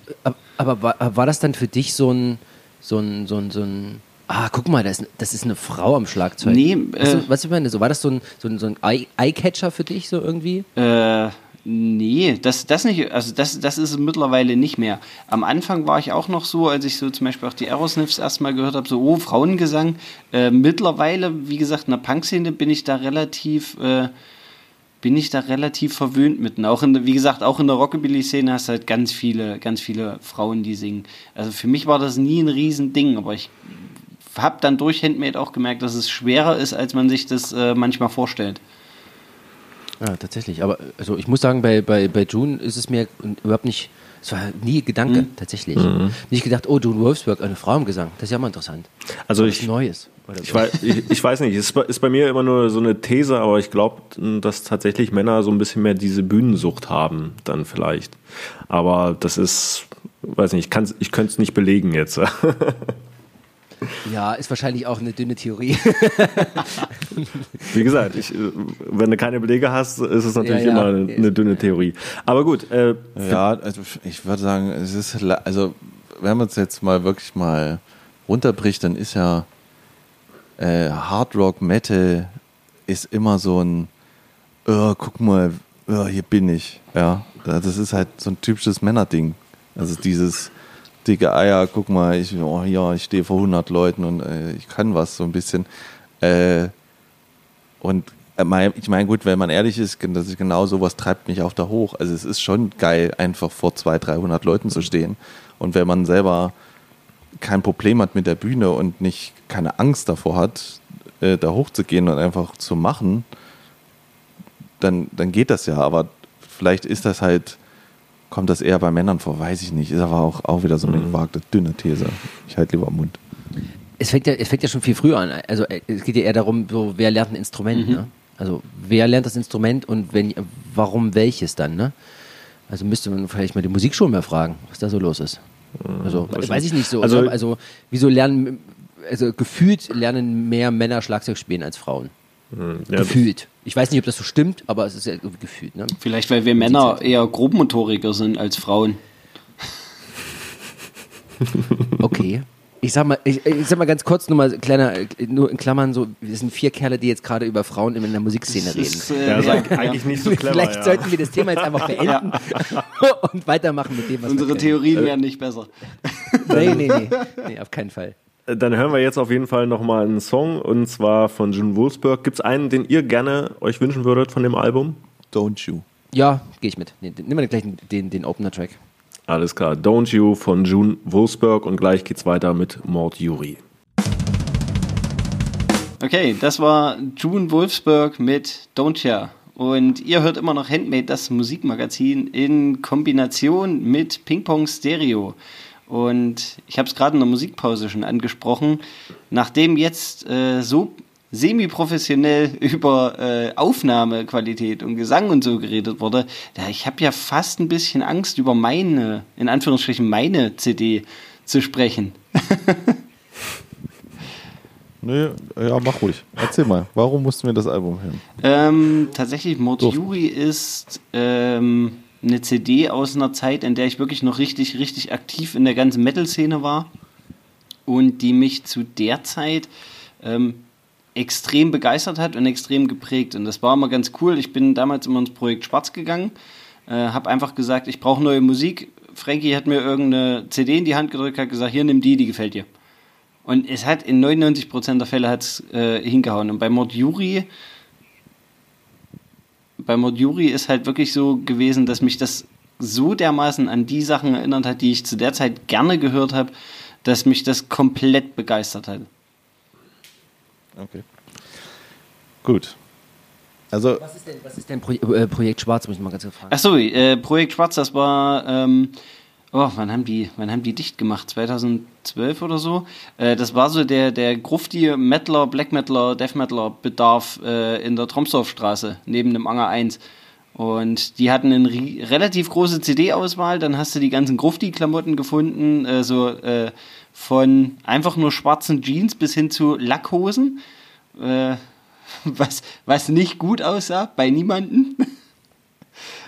aber war, war das dann für dich so ein, so ein, so ein, so ein Ah, guck mal, das ist, das ist eine Frau am Schlagzeug.
Nee,
äh, du, was ich meine, so war das so ein, so ein, so ein Eye-Catcher für dich so irgendwie?
Äh, nee, das, das nicht, also das, das ist mittlerweile nicht mehr. Am Anfang war ich auch noch so, als ich so zum Beispiel auch die Aerosniffs erstmal gehört habe, so, oh, Frauengesang. Äh, mittlerweile, wie gesagt, in der Punk-Szene bin ich da relativ, äh, bin ich da relativ verwöhnt mit. Und auch in wie gesagt, auch in der Rockabilly-Szene hast du halt ganz viele, ganz viele Frauen, die singen. Also für mich war das nie ein Riesending, aber ich habe dann durch Handmade auch gemerkt, dass es schwerer ist, als man sich das äh, manchmal vorstellt.
Ja, tatsächlich. Aber also ich muss sagen, bei, bei, bei June ist es mir überhaupt nicht, es war nie Gedanke, mhm. tatsächlich. Mhm. Nicht gedacht, oh, June Wolfsburg, eine Frau im Gesang. Das ist ja mal interessant.
Also ich, Neues. Ich, so. weiß, ich, ich, weiß nicht, es ist, ist bei mir immer nur so eine These, aber ich glaube, dass tatsächlich Männer so ein bisschen mehr diese Bühnensucht haben, dann vielleicht. Aber das ist, weiß nicht, ich, ich könnte es nicht belegen jetzt.
Ja, ist wahrscheinlich auch eine dünne Theorie.
Wie gesagt, ich, wenn du keine Belege hast, ist es natürlich ja, ja. immer eine, eine, dünne Theorie. Aber gut. Äh,
ja, also ich würde sagen, es ist, also wenn man es jetzt mal wirklich mal runterbricht, dann ist ja äh, Hard Rock, Metal ist immer so ein, oh, guck mal, oh, hier bin ich. Ja, das ist halt so ein typisches Männerding. Also dieses dicke Eier, guck mal, ich, oh, ja, ich stehe vor 100 Leuten und äh, ich kann was so ein bisschen. Äh, und äh, ich meine, gut, wenn man ehrlich ist, das ist genau sowas treibt mich auf da hoch. Also es ist schon geil, einfach vor 200, 300 Leuten zu stehen. Und wenn man selber kein Problem hat mit der Bühne und nicht keine Angst davor hat, äh, da hochzugehen und einfach zu machen, dann, dann geht das ja. Aber vielleicht ist das halt kommt das eher bei Männern vor, weiß ich nicht. Ist aber auch, auch wieder so eine mhm. gewagte, dünne These. Ich halte lieber am Mund.
Es fängt, ja, es fängt ja schon viel früher an. Also äh, es geht ja eher darum, so, wer lernt ein Instrument. Mhm. Ne? Also wer lernt das Instrument und wenn, warum welches dann? Ne? Also müsste man vielleicht mal die Musikschulen mehr fragen, was da so los ist. Mhm. Also weiß ich nicht so. Also, also wieso lernen also gefühlt lernen mehr Männer Schlagzeug spielen als Frauen.
Hm, ja,
gefühlt. Ich weiß nicht, ob das so stimmt, aber es ist ja gefühlt. Ne?
Vielleicht, weil wir Männer eher Grobmotoriker sind als Frauen.
Okay. Ich sag mal, ich, ich sag mal ganz kurz nur mal kleiner, nur in Klammern so, wir sind vier Kerle, die jetzt gerade über Frauen in der Musikszene reden.
Ist, äh,
Ja, das
ja,
ist eigentlich nicht so clever.
Vielleicht
ja.
sollten wir das Thema jetzt einfach beenden und weitermachen mit dem, was
Unsere. Theorien werden nicht besser.
Nee, nee, nee, nee, auf keinen Fall.
Dann hören wir jetzt auf jeden Fall nochmal einen Song und zwar von June Wolfsburg. Gibt es einen, den ihr gerne euch wünschen würdet von dem Album?
Don't you.
Ja, gehe ich mit. Nee, nimm mal gleich den, den Opener-Track.
Alles klar. Don't You von June Wolfsburg und gleich geht's weiter mit Mord Yuri.
Okay, das war June Wolfsburg mit Don't Ya. Und ihr hört immer noch Handmade, das Musikmagazin, in Kombination mit Ping Pong Stereo. Und ich habe es gerade in der Musikpause schon angesprochen. Nachdem jetzt äh, so semi-professionell über äh, Aufnahmequalität und Gesang und so geredet wurde, ja, ich habe ja fast ein bisschen Angst, über meine, in Anführungsstrichen, meine CD zu sprechen.
Nö, ja, mach ruhig. Erzähl mal, warum mussten wir das Album hören?
Ähm, tatsächlich, Mord. Yuri ist ähm, eine CD aus einer Zeit, in der ich wirklich noch richtig, richtig aktiv in der ganzen Metal-Szene war und die mich zu der Zeit ähm, extrem begeistert hat und extrem geprägt. Und das war immer ganz cool. Ich bin damals immer ins Projekt Schwarz gegangen, äh, habe einfach gesagt, ich brauche neue Musik. Frankie hat mir irgendeine CD in die Hand gedrückt, hat gesagt, hier, nimm die, die gefällt dir. Und es hat in 99% der Fälle hat's, äh, hingehauen. Und bei Mord Yuri bei Mord Yuri ist halt wirklich so gewesen, dass mich das so dermaßen an die Sachen erinnert hat, die ich zu der Zeit gerne gehört habe, dass mich das komplett begeistert hat.
Okay. Gut. Also,
Was ist denn, was ist denn Pro äh, Projekt Schwarz, muss ich mal ganz kurz fragen.
Achso, äh, Projekt Schwarz, das war, ähm, oh, wann haben die, wann haben die dicht gemacht? 2012 oder so? Äh, das war so der, der Grufti Metaler, Black Metaler, Death Metaler Bedarf äh, in der Tromsdorfstraße, neben dem Anger 1. Und die hatten eine relativ große CD-Auswahl, dann hast du die ganzen Grufti-Klamotten gefunden, äh, so äh, von einfach nur schwarzen Jeans bis hin zu Lackhosen, äh, was, was nicht gut aussah bei niemanden.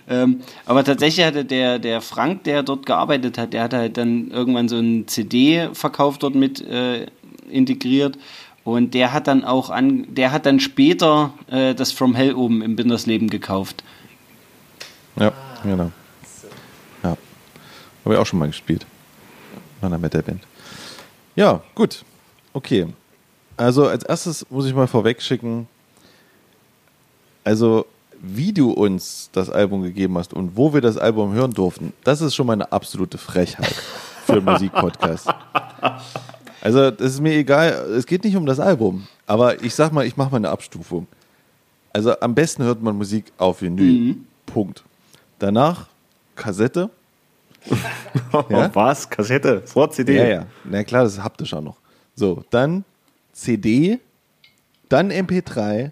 Ähm, aber tatsächlich hatte der, der Frank, der dort gearbeitet hat, der hatte halt dann irgendwann so einen CD-Verkauf dort mit äh, integriert. Und der hat dann auch an, der hat dann später äh, das From Hell oben im Bindersleben gekauft.
ja, genau. Ja. Habe ich auch schon mal gespielt. Bei einer Metal-Band. Ja, gut. Okay. Also, als erstes muss ich mal vorweg schicken. Also, wie du uns das Album gegeben hast und wo wir das Album hören durften, das ist schon mal eine absolute Frechheit für einen Musikpodcast. Also, das ist mir egal. Es geht nicht um das Album. Aber ich sag mal, ich mache mal eine Abstufung. Also, am besten hört man Musik auf Vinyl. Punkt. Danach Kassette. Ja?
Was? Kassette? Vor CD?
Ja, ja. Na klar, das ist haptisch auch noch. So, dann CD, dann MP3,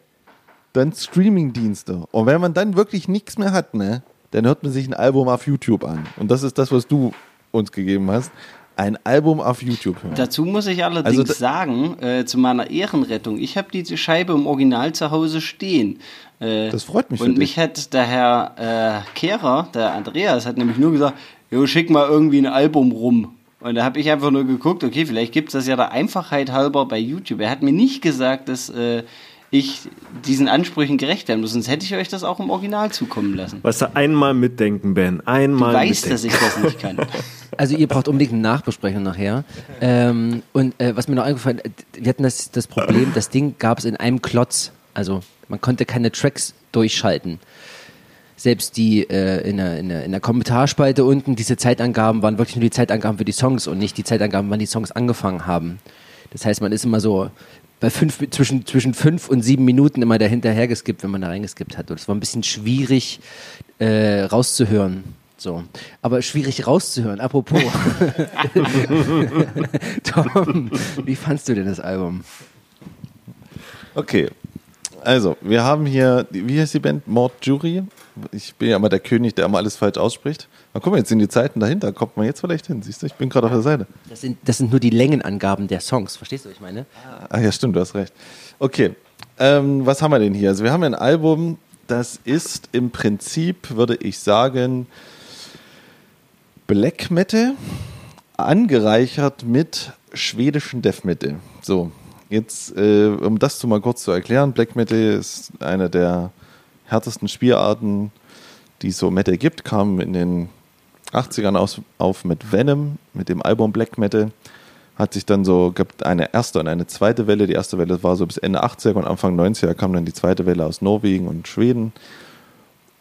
dann Streamingdienste. Und wenn man dann wirklich nichts mehr hat, ne, dann hört man sich ein Album auf YouTube an. Und das ist das, was du uns gegeben hast. Ein Album auf YouTube hören.
Dazu muss ich allerdings
Also
sagen, äh, zu meiner Ehrenrettung, ich habe diese Scheibe im Original zu Hause stehen. Äh,
Das freut mich
Und mich hat der Herr äh, Kehrer, der Andreas, hat nämlich nur gesagt, jo, schick mal irgendwie ein Album rum. Und da habe ich einfach nur geguckt, okay, vielleicht gibt es das ja der Einfachheit halber bei YouTube. Er hat mir nicht gesagt, dass äh, ich diesen Ansprüchen gerecht werden muss, sonst hätte ich euch das auch im Original zukommen lassen.
Weißt du, einmal mitdenken, Ben.
Du
Einmal
weißt,
mitdenken.
dass ich das nicht kann.
Also ihr braucht unbedingt eine Nachbesprechung nachher. Ähm, und äh, was mir noch eingefallen ist, wir hatten das, das Problem, das Ding gab es in einem Klotz. Also man konnte keine Tracks durchschalten. Selbst die äh, in, der, in, der, in der Kommentarspalte unten, diese Zeitangaben waren wirklich nur die Zeitangaben für die Songs und nicht die Zeitangaben, wann die Songs angefangen haben. Das heißt, man ist immer so bei fünf, zwischen, zwischen fünf und sieben Minuten immer dahinterher geskippt, wenn man da reingeskippt hat. Und es war ein bisschen schwierig äh, rauszuhören. So. Aber schwierig rauszuhören. Apropos. Tom, wie fandst du denn das Album?
Okay. Also, wir haben hier, wie heißt die Band? Mord Jury? Ich bin ja immer der König, der immer alles falsch ausspricht. Mal gucken, jetzt in die Zeiten dahinter, kommt man jetzt vielleicht hin. Siehst du, ich bin gerade auf der Seite.
Das sind, das sind nur die Längenangaben der Songs. Verstehst du, was ich meine?
Ah, ja, stimmt, du hast recht. Okay, ähm, was haben wir denn hier? Also wir haben ein Album, das ist im Prinzip, würde ich sagen, Black Metal angereichert mit schwedischen Death Metal. So, jetzt, äh, um das zu mal kurz zu erklären, Black Metal ist eine der härtesten Spielarten, die es so Metal gibt, kam in den 80ern aus, auf mit Venom, mit dem Album Black Metal. Hat sich dann so, gibt eine erste und eine zweite Welle. Die erste Welle war so bis Ende 80er und Anfang 90er kam dann die zweite Welle aus Norwegen und Schweden.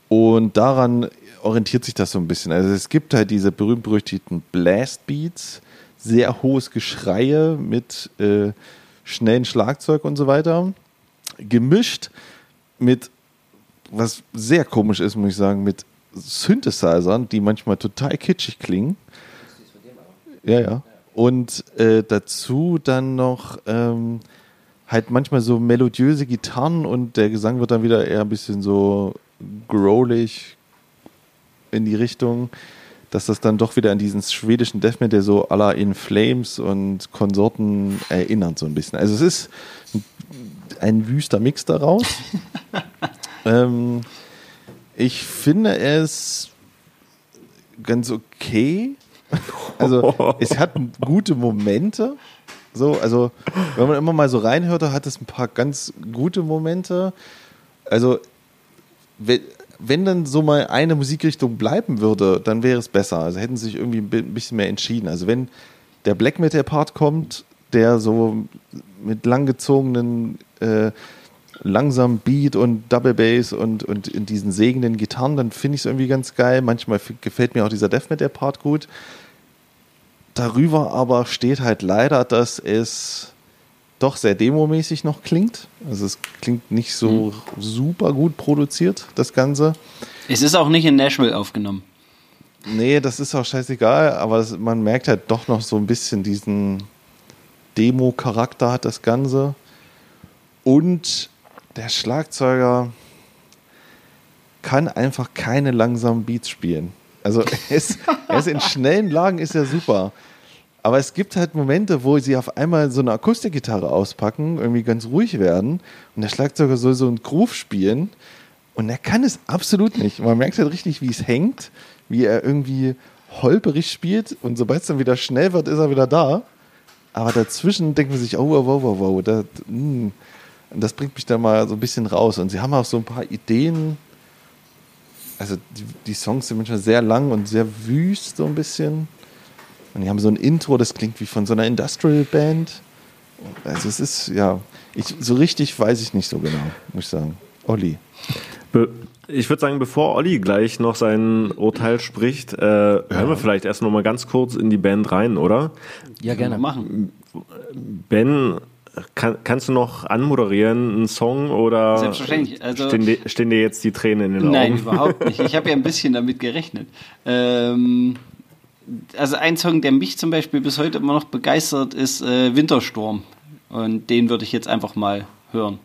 Und daran orientiert sich das so ein bisschen. Also es gibt halt diese berühmt-berüchtigten Blast Beats, sehr hohes Geschreie mit äh, schnellen Schlagzeug und so weiter, gemischt mit, was sehr komisch ist, muss ich sagen, mit Synthesizern, die manchmal total kitschig klingen. Ja, ja. Und äh, dazu dann noch ähm, halt manchmal so melodiöse Gitarren und der Gesang wird dann wieder eher ein bisschen so growlig in die Richtung dass das dann doch wieder an diesen schwedischen Death Metal, so à la In Flames und Konsorten erinnert so ein bisschen. Also es ist ein wüster Mix daraus. ähm, ich finde es ganz okay. Also es hat gute Momente. So, also wenn man immer mal so reinhörte, hat es ein paar ganz gute Momente. Also wenn dann so mal eine Musikrichtung bleiben würde, dann wäre es besser. Also hätten sie sich irgendwie ein bisschen mehr entschieden. Also wenn der Black Metal Part kommt, der so mit langgezogenen, äh, langsamen Beat und Double Bass und, und in diesen segenden Gitarren, dann finde ich es irgendwie ganz geil. Manchmal gefällt mir auch dieser Death Metal Part gut. Darüber aber steht halt leider, dass es doch sehr demomäßig noch klingt. Also es klingt nicht so mhm. super gut produziert, das Ganze.
Es ist auch nicht in Nashville aufgenommen.
Nee, das ist auch scheißegal, aber das, man merkt halt doch noch so ein bisschen diesen Demo-Charakter hat das Ganze. Und der Schlagzeuger kann einfach keine langsamen Beats spielen. Also er ist, er ist in schnellen Lagen ist er super. Aber es gibt halt Momente, wo sie auf einmal so eine Akustikgitarre auspacken, irgendwie ganz ruhig werden und der Schlagzeuger soll so einen Groove spielen und er kann es absolut nicht. Man merkt halt richtig, wie es hängt, wie er irgendwie holperig spielt und sobald es dann wieder schnell wird, ist er wieder da. Aber dazwischen denkt man sich, oh, wow, wow, wow, wow, das, hm. Das bringt mich da mal so ein bisschen raus. Und sie haben auch so ein paar Ideen. Also die, die Songs sind manchmal sehr lang und sehr wüst, so ein bisschen. Und die haben so ein Intro, das klingt wie von so einer Industrial Band. Also es ist, ja, ich, so richtig weiß ich nicht so genau, muss ich sagen. Olli.
Ich würde sagen, bevor Olli gleich noch sein Urteil spricht, äh, hören ja. wir vielleicht erst noch mal ganz kurz in die Band rein, oder?
Ja, gerne. Machen.
Ben, kann, kannst du noch anmoderieren, einen Song oder
Selbstverständlich. Also,
stehen, dir, stehen dir jetzt die Tränen in den Augen?
Nein, überhaupt nicht. Ich habe ja ein bisschen damit gerechnet. Ähm, also ein Song, der mich zum Beispiel bis heute immer noch begeistert, ist äh, Wintersturm. Und den würde ich jetzt einfach mal hören.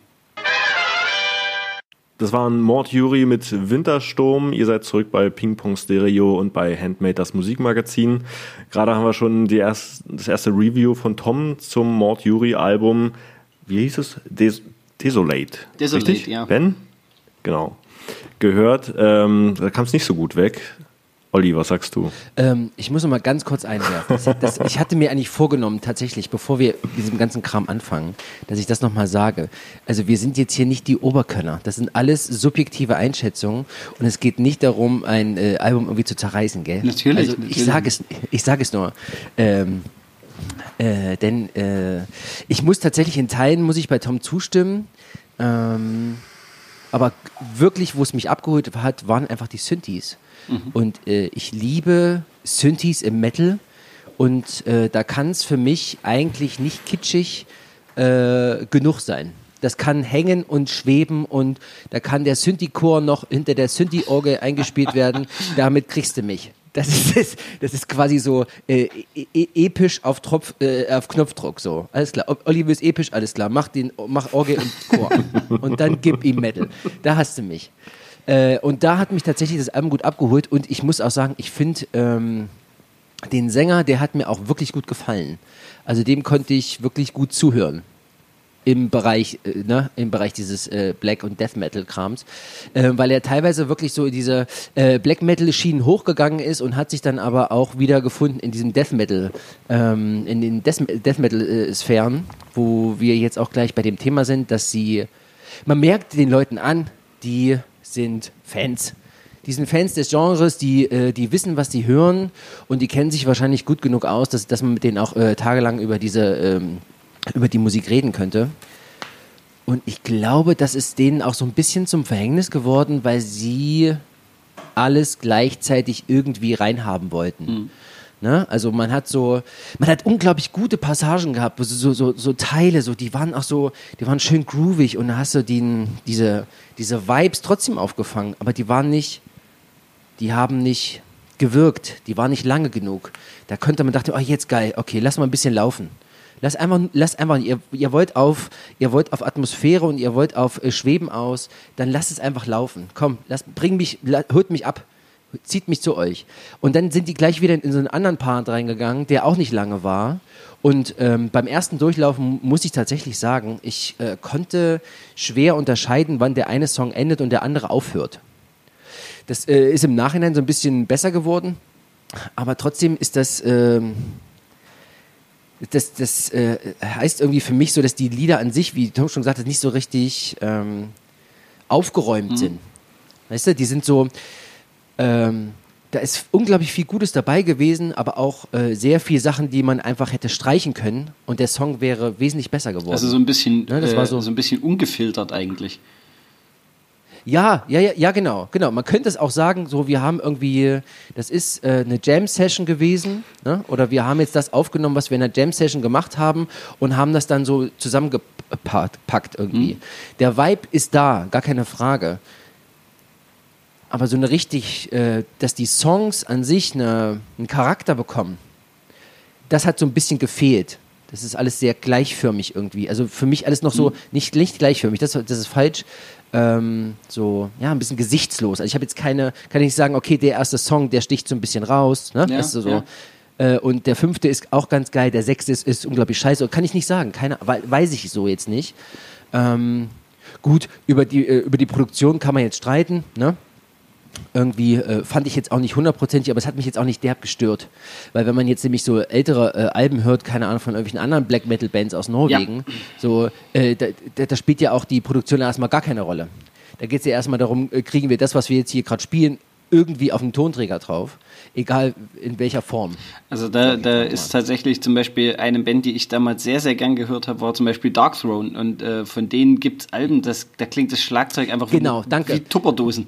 Das war ein Mord Jury mit Wintersturm. Ihr seid zurück bei Ping Pong Stereo und bei Handmade, das Musikmagazin. Gerade haben wir schon die erst, das erste Review von Tom zum Mord Jury Album. Wie hieß es? Des Desolate.
Desolate, Richtig? ja.
Ben? Genau. Gehört. Ähm, da kam es nicht so gut weg. Olli, was sagst du?
Ähm, ich muss noch mal ganz kurz einwerfen. Das, das, ich hatte mir eigentlich vorgenommen, tatsächlich, bevor wir mit diesem ganzen Kram anfangen, dass ich das noch mal sage. Also wir sind jetzt hier nicht die Oberkönner. Das sind alles subjektive Einschätzungen und es geht nicht darum, ein äh, Album irgendwie zu zerreißen, gell?
Natürlich.
Also ich sage es, ich sage es nur. Ähm, äh, denn äh, ich muss tatsächlich in Teilen muss ich bei Tom zustimmen. Ähm, aber wirklich, wo es mich abgeholt hat, waren einfach die Synthes. Mhm. Und äh, ich liebe Synthes im Metal. Und äh, da kann es für mich eigentlich nicht kitschig äh, genug sein. Das kann hängen und schweben und da kann der Synthi-Chor noch hinter der Synthi-Orgel eingespielt werden. Damit kriegst du mich. Das ist, das, ist quasi so äh, e, e episch auf, Tropf, äh, auf Knopfdruck so. Alles klar. Oliver ist episch, alles klar. Mach, den, mach Orgel und Chor. und dann gib ihm Metal. Da hast du mich. Äh, und da hat mich tatsächlich das Album gut abgeholt und ich muss auch sagen, ich finde ähm, den Sänger, der hat mir auch wirklich gut gefallen. Also dem konnte ich wirklich gut zuhören im Bereich, äh, ne, im Bereich dieses äh, Black und Death Metal Krams, äh, weil er teilweise wirklich so in diese äh, Black Metal Schienen hochgegangen ist und hat sich dann aber auch wieder gefunden in diesem Death Metal, ähm, in den Death, Death Metal äh, Sphären, wo wir jetzt auch gleich bei dem Thema sind, dass sie, man merkt den Leuten an, die sind Fans. Die sind Fans des Genres, die, äh, die wissen, was sie hören und die kennen sich wahrscheinlich gut genug aus, dass, dass man mit denen auch äh, tagelang über diese ähm, über die Musik reden könnte. Und ich glaube, das ist denen auch so ein bisschen zum Verhängnis geworden, weil sie alles gleichzeitig irgendwie reinhaben wollten. Mhm. Ne? Also man hat so, man hat unglaublich gute Passagen gehabt, so, so, so Teile, so, die waren auch so, die waren schön groovig und da hast du den, diese, diese Vibes trotzdem aufgefangen, aber die waren nicht, die haben nicht gewirkt, die waren nicht lange genug. Da könnte man dachten, oh jetzt geil, okay, lass mal ein bisschen laufen. Lass einfach, lass einfach, ihr, ihr wollt auf, ihr wollt auf Atmosphäre und ihr wollt auf äh, Schweben aus, dann lasst es einfach laufen. Komm, lass, bring mich, holt mich ab, zieht mich zu euch. Und dann sind die gleich wieder in so einen anderen Part reingegangen, der auch nicht lange war. Und ähm, beim ersten Durchlaufen muss ich tatsächlich sagen, ich äh, konnte schwer unterscheiden, wann der eine Song endet und der andere aufhört. Das äh, ist im Nachhinein so ein bisschen besser geworden, aber trotzdem ist das. Äh, das, das äh, heißt irgendwie für mich so, dass die Lieder an sich, wie Tom schon gesagt hat, nicht so richtig ähm, aufgeräumt mhm. sind. Weißt du, die sind so, ähm, da ist unglaublich viel Gutes dabei gewesen, aber auch äh, sehr viele Sachen, die man einfach hätte streichen können und der Song wäre wesentlich besser geworden.
Also so ein bisschen, ne, das war so, äh, so ein bisschen ungefiltert eigentlich.
Ja, ja, ja, ja, genau, genau. Man könnte es auch sagen, so wir haben irgendwie, das ist äh, eine Jam-Session gewesen, ne? oder wir haben jetzt das aufgenommen, was wir in der Jam-Session gemacht haben und haben das dann so zusammengepackt irgendwie. Mhm. Der Vibe ist da, gar keine Frage. Aber so eine richtig, äh, dass die Songs an sich eine, einen Charakter bekommen, das hat so ein bisschen gefehlt. Das ist alles sehr gleichförmig irgendwie. Also für mich alles noch so, mhm. nicht, nicht gleichförmig, das, das ist falsch ähm, so, ja, ein bisschen gesichtslos. Also ich habe jetzt keine, kann ich nicht sagen, okay, der erste Song, der sticht so ein bisschen raus, ne? Ja, so, ja. Äh, und der fünfte ist auch ganz geil, der sechste ist, ist unglaublich scheiße. Kann ich nicht sagen, keine, weiß ich so jetzt nicht. Ähm, gut, über die, äh, über die Produktion kann man jetzt streiten, ne? Irgendwie äh, fand ich jetzt auch nicht hundertprozentig, aber es hat mich jetzt auch nicht derb gestört. Weil wenn man jetzt nämlich so ältere äh, Alben hört, keine Ahnung, von irgendwelchen anderen Black Metal Bands aus Norwegen, ja. so, äh, da, da, spielt ja auch die Produktion erstmal gar keine Rolle. Da geht es ja erstmal darum, äh, kriegen wir das, was wir jetzt hier gerade spielen, irgendwie auf dem Tonträger drauf, egal in welcher Form.
Also da, da ist tatsächlich zum Beispiel eine Band, die ich damals sehr, sehr gern gehört habe, war zum Beispiel Dark Throne und äh, von denen gibt es Alben, das, da klingt das Schlagzeug einfach
genau, wie, danke.
wie Tupperdosen.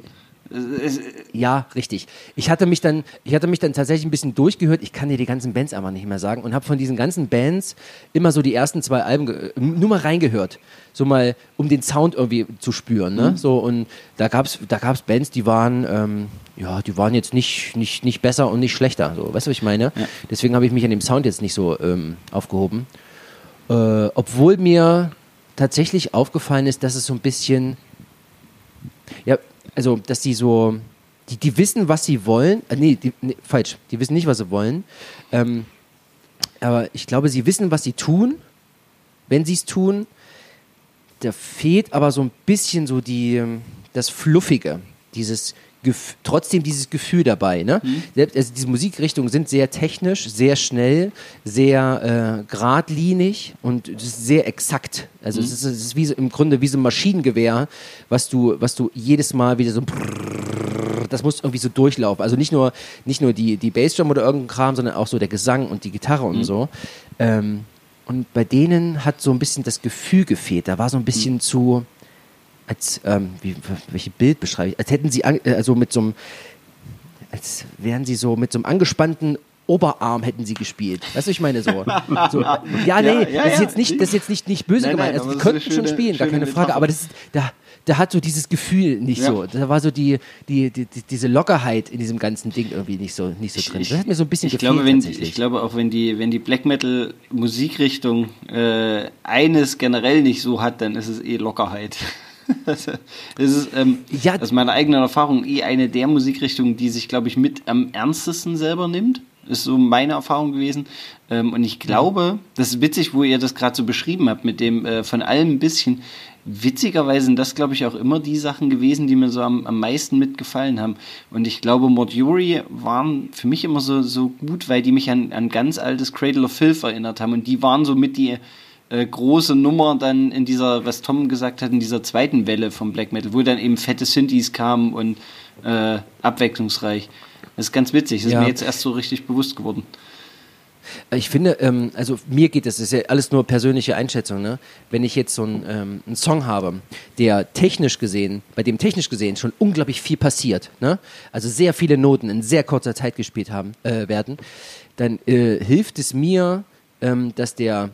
Ja, richtig. Ich hatte mich dann, ich hatte mich dann tatsächlich ein bisschen durchgehört. Ich kann dir die ganzen Bands aber nicht mehr sagen und habe von diesen ganzen Bands immer so die ersten zwei Alben nur mal reingehört, so mal um den Sound irgendwie zu spüren. Ne? Mhm. So und da gab's, da gab's Bands, die waren, ähm, ja, die waren jetzt nicht, nicht, nicht besser und nicht schlechter. So, weißt du, was ich meine? Ja. Deswegen habe ich mich an dem Sound jetzt nicht so ähm, aufgehoben. Äh, obwohl mir tatsächlich aufgefallen ist, dass es so ein bisschen ja, also dass die so, die, die wissen, was sie wollen. Äh, nee, die, nee, falsch, die wissen nicht, was sie wollen. Ähm, aber ich glaube, sie wissen, was sie tun, wenn sie es tun. Da fehlt aber so ein bisschen so die, ähm, das Fluffige, dieses trotzdem dieses Gefühl dabei. Ne? Mhm. Also diese Musikrichtungen sind sehr technisch, sehr schnell, sehr äh, geradlinig und sehr exakt. Also mhm. es ist, es ist wie im Grunde wie so ein Maschinengewehr, was du, was du jedes Mal wieder so das muss irgendwie so durchlaufen. Also nicht nur, nicht nur die, die Bassdrum oder irgendein Kram, sondern auch so der Gesang und die Gitarre und mhm. so. Ähm, und bei denen hat so ein bisschen das Gefühl gefehlt. Da war so ein bisschen zu als, ähm, wie, welche Bild beschreibe ich, als hätten sie, an, also mit so einem, als wären sie so mit so einem angespannten Oberarm hätten sie gespielt. Weißt du, ich meine so. so ja, nee, ja, ja, das ist jetzt nicht, das ist jetzt nicht, nicht böse nein, gemeint. Nein, also die könnten schöne, schon spielen, gar keine Frage. Aber das ist, da, da hat so dieses Gefühl nicht so. Da war so die, die, die, diese Lockerheit in diesem ganzen Ding irgendwie nicht so, nicht so drin. Das hat mir so ein bisschen
ich
gefehlt.
Glaube, wenn, ich glaube auch, wenn die, wenn die Black Metal Musikrichtung äh, eines generell nicht so hat, dann ist es eh Lockerheit. das ist ähm, ja. aus meiner eigenen Erfahrung eh eine der Musikrichtungen, die sich, glaube ich, mit am ernstesten selber nimmt. Ist so meine Erfahrung gewesen. Ähm, und ich glaube, das ist witzig, wo ihr das gerade so beschrieben habt, mit dem äh, von allem ein bisschen. Witzigerweise sind das, glaube ich, auch immer die Sachen gewesen, die mir so am, am meisten mitgefallen haben. Und ich glaube, Mortuary waren für mich immer so, so gut, weil die mich an, an ganz altes Cradle of Filth erinnert haben. Und die waren so mit die äh, große Nummer dann in dieser, was Tom gesagt hat, in dieser zweiten Welle vom Black Metal, wo dann eben fette Synthes kamen und äh, abwechslungsreich. Das ist ganz witzig, das ja. ist mir jetzt erst so richtig bewusst geworden.
Ich finde, ähm, also mir geht das, das ist ja alles nur persönliche Einschätzung, ne? Wenn ich jetzt so einen, ähm, einen Song habe, der technisch gesehen, bei dem technisch gesehen schon unglaublich viel passiert, ne? Also sehr viele Noten in sehr kurzer Zeit gespielt haben, äh, werden, dann äh, hilft es mir, ähm, dass der,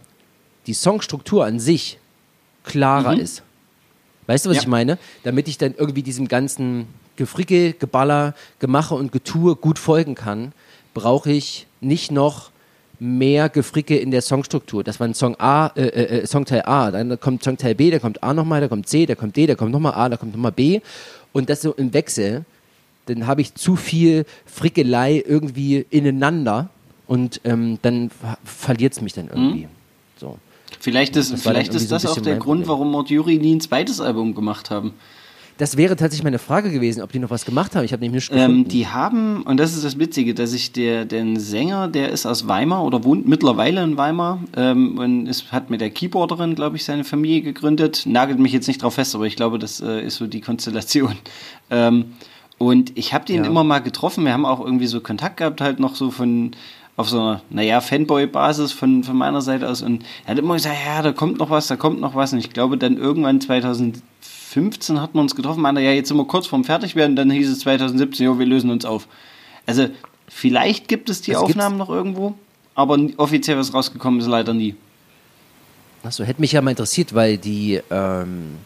die Songstruktur an sich klarer mhm. ist. Weißt du, was ja. ich meine? Damit ich dann irgendwie diesem ganzen Gefricke, Geballer, Gemache und Getue gut folgen kann, brauche ich nicht noch mehr Gefricke in der Songstruktur. Das war ein Song A, äh, äh, äh, Songteil A, dann kommt Songteil B, da kommt A nochmal, da kommt C, da kommt D, da kommt nochmal A, da kommt nochmal B. Und das so im Wechsel, dann habe ich zu viel Frickelei irgendwie ineinander und ähm, dann verliert es mich dann irgendwie. Mhm.
Vielleicht ist, vielleicht ist das auch der Grund, warum Mortuary nie ein zweites Album gemacht haben.
Das wäre tatsächlich meine Frage gewesen, ob die noch was gemacht haben. Ich habe nämlich
nicht ähm, Die haben, und das ist das Witzige, dass ich der, den Sänger, der ist aus Weimar oder wohnt mittlerweile in Weimar ähm, und ist, hat mit der Keyboarderin, glaube ich, seine Familie gegründet. Nagelt mich jetzt nicht drauf fest, aber ich glaube, das äh, ist so die Konstellation. Ähm, und ich habe den ja. immer mal getroffen. Wir haben auch irgendwie so Kontakt gehabt, halt noch so von auf so einer, naja, Fanboy-Basis von, von meiner Seite aus. Und er hat immer gesagt, ja, da kommt noch was, da kommt noch was. Und ich glaube, dann irgendwann 2000 2015 hatten wir uns getroffen, meinte, ja, jetzt sind wir kurz vorm Fertigwerden, dann hieß es 2017, jo, wir lösen uns auf. Also, vielleicht gibt es die das Aufnahmen noch irgendwo, aber offiziell was rausgekommen ist leider nie.
Achso, hätte mich ja mal interessiert, weil die, ähm,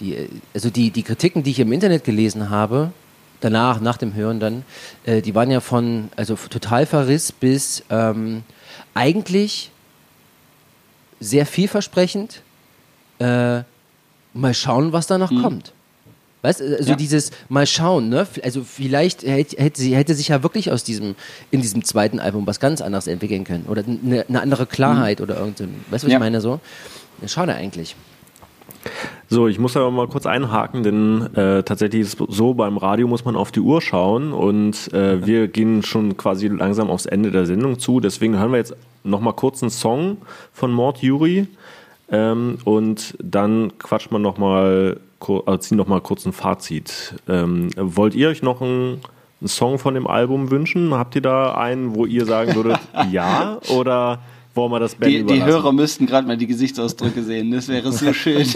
die, also die, die Kritiken, die ich im Internet gelesen habe, danach, nach dem Hören dann, äh, die waren ja von, also total Verriss bis ähm, eigentlich sehr vielversprechend, äh, mal schauen, was danach mhm. kommt. Weißt du, also ja. dieses Mal schauen, ne? Also vielleicht hätte, hätte, sie, hätte sich ja wirklich aus diesem, in diesem zweiten Album was ganz anderes entwickeln können. Oder eine, eine andere Klarheit mhm. oder irgendein, weißt du, was ja. ich meine so? Schade eigentlich.
So, ich muss aber mal kurz einhaken, denn äh, tatsächlich ist es so, beim Radio muss man auf die Uhr schauen und äh, wir gehen schon quasi langsam aufs Ende der Sendung zu. Deswegen hören wir jetzt nochmal kurz einen Song von Mord Yuri. Ähm, und dann quatscht man nochmal, also ziehen nochmal kurz ein Fazit. Ähm, wollt ihr euch noch einen, einen Song von dem Album wünschen? Habt ihr da einen, wo ihr sagen würdet, ja? Oder wollen wir das
Ben die, die Hörer müssten gerade mal die Gesichtsausdrücke sehen. Das wäre so schön.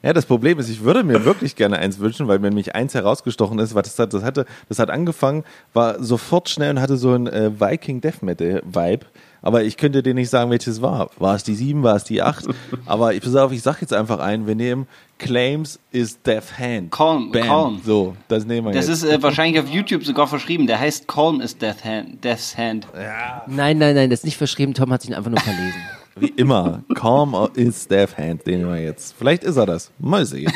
Ja, das Problem ist, ich würde mir wirklich gerne eins wünschen, weil mir nämlich eins herausgestochen ist, weil das, hat, das hatte, das hat angefangen, war sofort schnell und hatte so ein äh, Viking Death Metal Vibe aber ich könnte dir nicht sagen, welches war. War es die 7, war es die 8? aber ich pass auf, ich sag jetzt einfach ein, wir nehmen Claims is Death Hand.
Calm, Bam. Calm.
So, das nehmen wir
das
jetzt.
Das ist äh, wahrscheinlich auf YouTube sogar verschrieben. Der heißt Calm is Death Hand. Death's Hand.
Ja. Nein, nein, nein, das ist nicht verschrieben. Tom hat sich einfach nur verlesen.
Wie immer. Calm is Death Hand, den nehmen wir jetzt. Vielleicht ist er das. Mal sehen.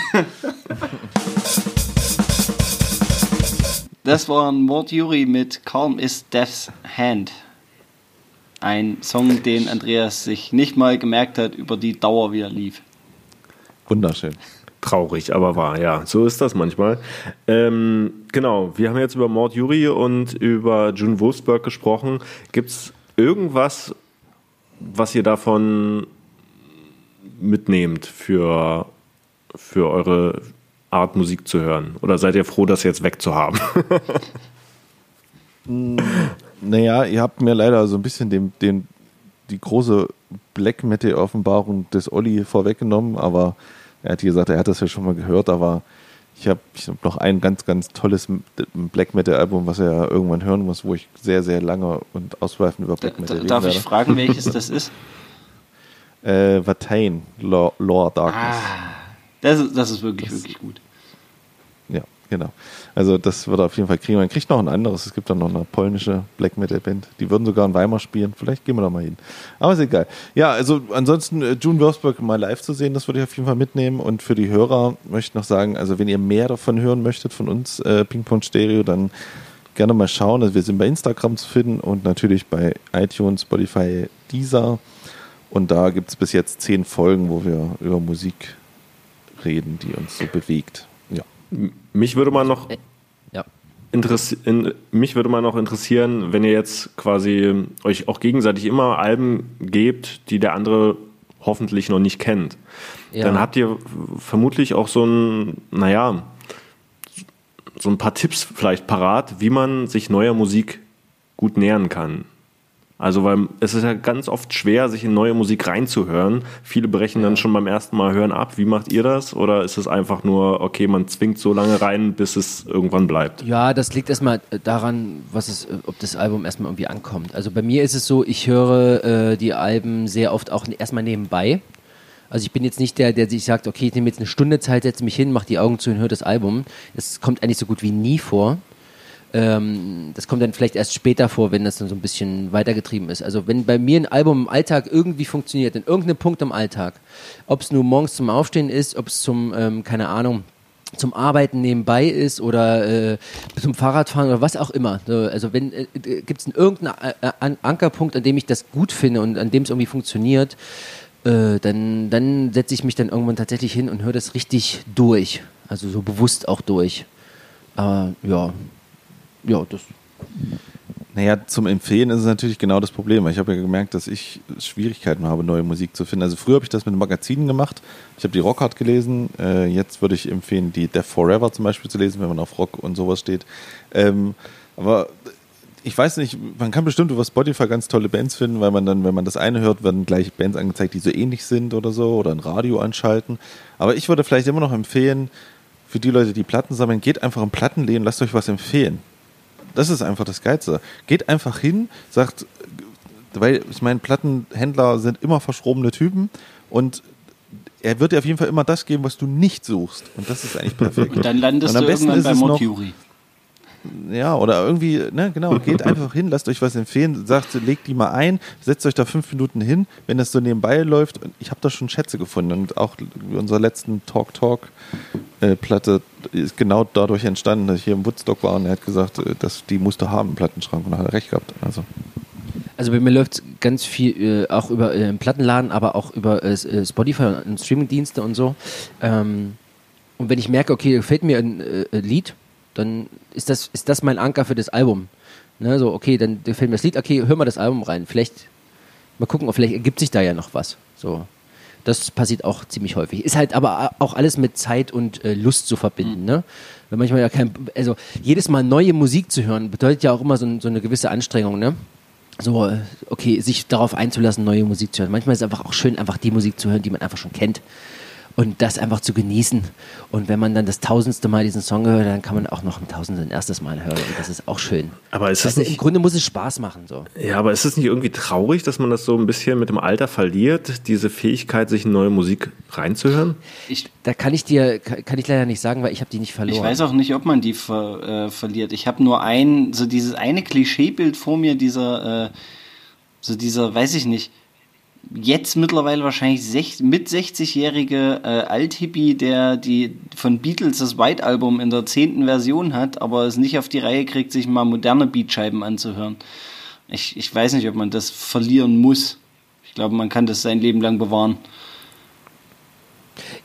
Das war ein Mord Yuri mit Calm is Death's Hand. Ein Song, den Andreas sich nicht mal gemerkt hat über die Dauer, wie er lief.
Wunderschön.
Traurig, aber wahr, ja. So ist das manchmal. Ähm, genau, wir haben jetzt über Mord Yuri und über June Wolfsburg gesprochen. Gibt es irgendwas, was ihr davon mitnehmt für, für eure Art Musik zu hören? Oder seid ihr froh, das jetzt wegzuhaben?
Naja, ihr habt mir leider so ein bisschen den, den, die große Black Metal-Offenbarung des Olli vorweggenommen, aber er hat gesagt, er hat das ja schon mal gehört, aber ich habe hab noch ein ganz, ganz tolles Black Metal-Album, was er irgendwann hören muss, wo ich sehr, sehr lange und ausschweifend über Black Metal rede.
Darf ich fragen, welches das ist?
Äh, Vatain, Lore, Lore Darkness.
Ah, das ist, das ist wirklich, das, wirklich gut.
Ja, genau. Also das wird er auf jeden Fall kriegen. Man kriegt noch ein anderes. Es gibt dann noch eine polnische Black Metal Band. Die würden sogar in Weimar spielen. Vielleicht gehen wir da mal hin. Aber ist egal. Ja, also ansonsten äh, June Würzburg mal live zu sehen, das würde ich auf jeden Fall mitnehmen. Und für die Hörer möchte ich noch sagen, also wenn ihr mehr davon hören möchtet von uns, äh, Ping Pong Stereo, dann gerne mal schauen. Also wir sind bei Instagram zu finden und natürlich bei iTunes, Spotify, Deezer. Und da gibt es bis jetzt zehn Folgen, wo wir über Musik reden, die uns so bewegt.
Mich würde mal noch ja. In, mich würde mal noch interessieren, wenn ihr jetzt quasi euch auch gegenseitig immer Alben gebt, die der andere hoffentlich noch nicht kennt. Ja. Dann habt ihr vermutlich auch so ein, naja, so ein paar Tipps vielleicht parat, wie man sich neuer Musik gut nähern kann. Also, weil es ist ja ganz oft schwer, sich in neue Musik reinzuhören. Viele brechen ja. dann schon beim ersten Mal hören ab. Wie macht ihr das? Oder ist es einfach nur, okay, man zwingt so lange rein, bis es irgendwann bleibt?
Ja, das liegt erstmal daran, was es, ob das Album erstmal irgendwie ankommt. Also bei mir ist es so, ich höre äh, die Alben sehr oft auch erstmal nebenbei. Also ich bin jetzt nicht der, der sich sagt, okay, ich nehme jetzt eine Stunde Zeit, setze mich hin, mache die Augen zu und höre das Album. Das kommt eigentlich so gut wie nie vor. Ähm, das kommt dann vielleicht erst später vor, wenn das dann so ein bisschen weitergetrieben ist. Also wenn bei mir ein Album im Alltag irgendwie funktioniert, in irgendeinem Punkt im Alltag, ob es nur morgens zum Aufstehen ist, ob es zum, ähm, keine Ahnung, zum Arbeiten nebenbei ist oder äh, zum Fahrradfahren oder was auch immer. Also wenn äh, gibt es irgendeinen äh, Ankerpunkt, an dem ich das gut finde und an dem es irgendwie funktioniert, äh, dann, dann setze ich mich dann irgendwann tatsächlich hin und höre das richtig durch. Also so bewusst auch durch. Aber ja, ja, das.
Naja, zum Empfehlen ist es natürlich genau das Problem. Ich habe ja gemerkt, dass ich Schwierigkeiten habe, neue Musik zu finden. Also früher habe ich das mit Magazinen gemacht. Ich habe die Rockhard gelesen. Äh, jetzt würde ich empfehlen, die Death Forever zum Beispiel zu lesen, wenn man auf Rock und sowas steht. Ähm, aber ich weiß nicht, man kann bestimmt über Spotify ganz tolle Bands finden, weil man dann, wenn man das eine hört, werden gleich Bands angezeigt, die so ähnlich sind oder so, oder ein Radio anschalten. Aber ich würde vielleicht immer noch empfehlen, für die Leute, die Platten sammeln, geht einfach im Plattenläden, lasst euch was empfehlen. Das ist einfach das Geilste. Geht einfach hin, sagt, weil ich meine, Plattenhändler sind immer verschrobene Typen und er wird dir auf jeden Fall immer das geben, was du nicht suchst. Und das ist eigentlich perfekt.
Und dann landest und du irgendwann bei Mortiuri
ja, oder irgendwie, ne, genau, geht einfach hin, lasst euch was empfehlen, sagt, legt die mal ein, setzt euch da fünf Minuten hin, wenn das so nebenbei läuft. Ich habe da schon Schätze gefunden und auch unserer letzten Talk Talk äh, Platte ist genau dadurch entstanden, dass ich hier im Woodstock war und er hat gesagt, äh, dass die musste haben im Plattenschrank und hat er recht gehabt. Also.
Also bei mir läuft ganz viel äh, auch über äh, Plattenladen, aber auch über äh, äh Spotify und Streamingdienste und so. Ähm, und wenn ich merke, okay, gefällt mir ein äh, Lied, dann ist das, ist das mein Anker für das Album. Ne, so, okay, dann gefällt mir das Lied, okay, hör mal das Album rein. Vielleicht, mal gucken, ob vielleicht ergibt sich da ja noch was. So. Das passiert auch ziemlich häufig. Ist halt aber auch alles mit Zeit und äh, Lust zu verbinden. Mhm. Ne? Wenn manchmal ja kein, also jedes Mal neue Musik zu hören, bedeutet ja auch immer so, so eine gewisse Anstrengung, ne? So, äh, okay, sich darauf einzulassen, neue Musik zu hören. Manchmal ist es einfach auch schön, einfach die Musik zu hören, die man einfach schon kennt und das einfach zu genießen. Und wenn man dann das tausendste Mal diesen Song hört, dann kann man auch noch ein tausendsten erstes Mal hören und das ist auch schön.
Aber ist das
also nicht, im Grunde muss es Spaß machen so.
Ja, aber ist es nicht irgendwie traurig, dass man das so ein bisschen mit dem Alter verliert, diese Fähigkeit, sich in neue Musik reinzuhören?
Ich, da kann ich dir kann ich leider nicht sagen, weil ich habe die nicht verloren.
Ich weiß auch nicht, ob man die ver, äh, verliert. Ich habe nur ein so dieses eine Klischeebild vor mir dieser äh, so dieser, weiß ich nicht jetzt mittlerweile wahrscheinlich sech, mit 60-jährige äh, Althippie, der die von Beatles das White Album in der zehnten Version hat, aber es nicht auf die Reihe kriegt, sich mal moderne Beatscheiben anzuhören. Ich, ich weiß nicht, ob man das verlieren muss. Ich glaube, man kann das sein Leben lang bewahren.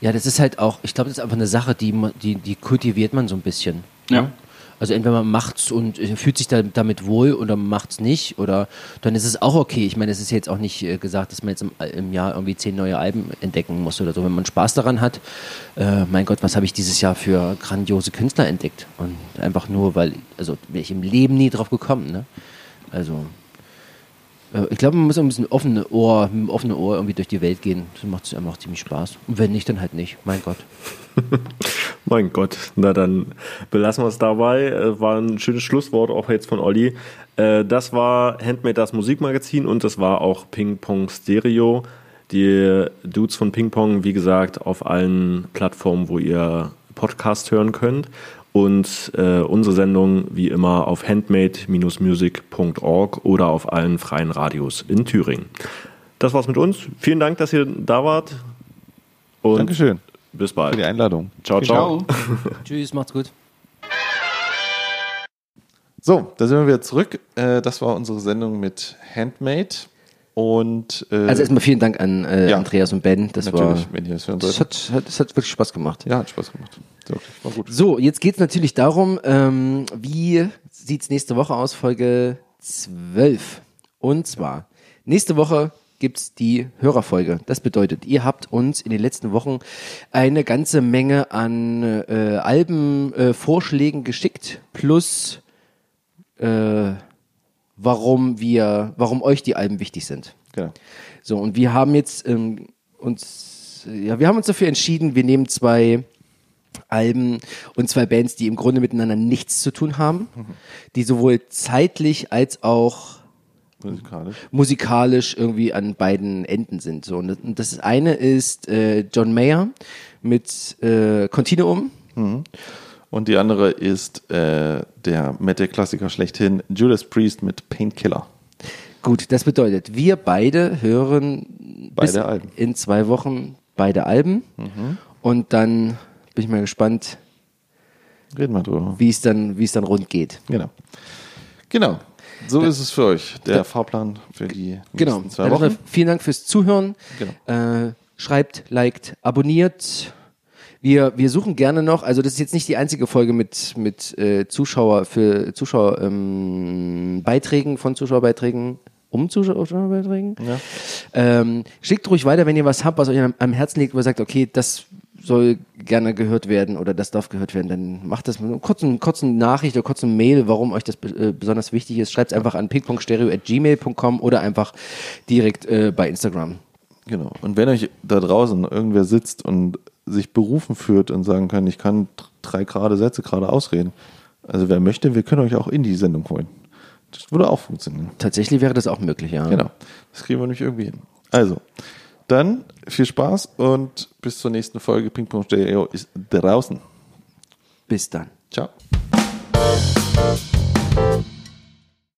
Ja, das ist halt auch, ich glaube, das ist einfach eine Sache, die, die, die kultiviert man so ein bisschen. Ja. Also entweder man macht's und äh, fühlt sich da, damit wohl oder man macht's nicht oder dann ist es auch okay. Ich meine, es ist jetzt auch nicht äh, gesagt, dass man jetzt im, im, Jahr irgendwie zehn neue Alben entdecken muss oder so. Wenn man Spaß daran hat, äh, mein Gott, was habe ich dieses Jahr für grandiose Künstler entdeckt? Und einfach nur, weil, also wäre ich im Leben nie drauf gekommen, ne? Also äh, ich glaube, man muss ein bisschen offene Ohr, mit einem offenen Ohr irgendwie durch die Welt gehen. Das macht es einfach ziemlich Spaß. Und wenn nicht, dann halt nicht. Mein Gott.
mein Gott. Na dann belassen wir es dabei. Äh, war ein schönes Schlusswort auch jetzt von Olli. Äh, das war Handmade das Musikmagazin und das war auch Ping Pong Stereo. Die Dudes von Ping Pong, wie gesagt, auf allen Plattformen, wo ihr Podcast hören könnt. Und äh, unsere Sendung wie immer auf handmade-music.org oder auf allen freien Radios in Thüringen. Das war's mit uns. Vielen Dank, dass ihr da wart.
Und Dankeschön.
Bis bald.
Für die Einladung.
Ciao, ciao. ciao.
Tschüss, macht's gut.
So, da sind wir wieder zurück. Äh, das war unsere Sendung mit Handmade. Und,
äh, also erstmal vielen Dank an äh, ja, Andreas und Ben. Das war, das das hat, hat, das hat wirklich Spaß gemacht.
Ja, hat Spaß gemacht.
War gut. So, jetzt geht es natürlich darum, ähm, wie sieht es nächste Woche aus, Folge 12. Und zwar, nächste Woche gibt es die Hörerfolge. Das bedeutet, ihr habt uns in den letzten Wochen eine ganze Menge an äh, Albenvorschlägen äh, geschickt, plus äh, warum wir, warum euch die Alben wichtig sind.
Genau.
So, und wir haben jetzt ähm, uns, ja, wir haben uns dafür entschieden, wir nehmen zwei Alben und zwei Bands, die im Grunde miteinander nichts zu tun haben, mhm. die sowohl zeitlich als auch
musikalisch.
musikalisch irgendwie an beiden Enden sind. So, und das eine ist äh, John Mayer mit äh, Continuum.
Mhm. Und die andere ist äh, der Metal-Klassiker schlechthin, Judas Priest mit Painkiller.
Gut, das bedeutet, wir beide hören
beide Alben.
in zwei Wochen beide Alben. Mhm. Und dann bin ich mal gespannt,
Reden wir drüber.
wie es dann, wie es dann rund geht.
Genau. Genau. So da, ist es für euch, der da, Fahrplan für die
genau.
zwei Wochen.
Vielen Dank fürs Zuhören. Genau. Äh, schreibt, liked, abonniert wir, wir suchen gerne noch, also das ist jetzt nicht die einzige Folge mit, mit äh, Zuschauer für Zuschauerbeiträgen ähm, von Zuschauerbeiträgen um Zuschauerbeiträgen. Ja. Ähm, schickt ruhig weiter, wenn ihr was habt, was euch am, am Herzen liegt, wo ihr sagt, okay, das soll gerne gehört werden oder das darf gehört werden, dann macht das mit einer kurzen, kurzen Nachricht oder kurzen Mail, warum euch das äh, besonders wichtig ist. Schreibt es einfach an ping.stereo.gmail.com oder einfach direkt äh, bei Instagram.
Genau. Und wenn euch da draußen irgendwer sitzt und sich berufen fühlt und sagen kann, ich kann drei gerade Sätze gerade ausreden. Also wer möchte, wir können euch auch in die Sendung holen. Das würde auch funktionieren.
Tatsächlich wäre das auch möglich, ja.
Genau. Das kriegen wir nämlich irgendwie hin. Also, dann viel Spaß und bis zur nächsten Folge. Ping-Pong ist draußen.
Bis dann.
Ciao.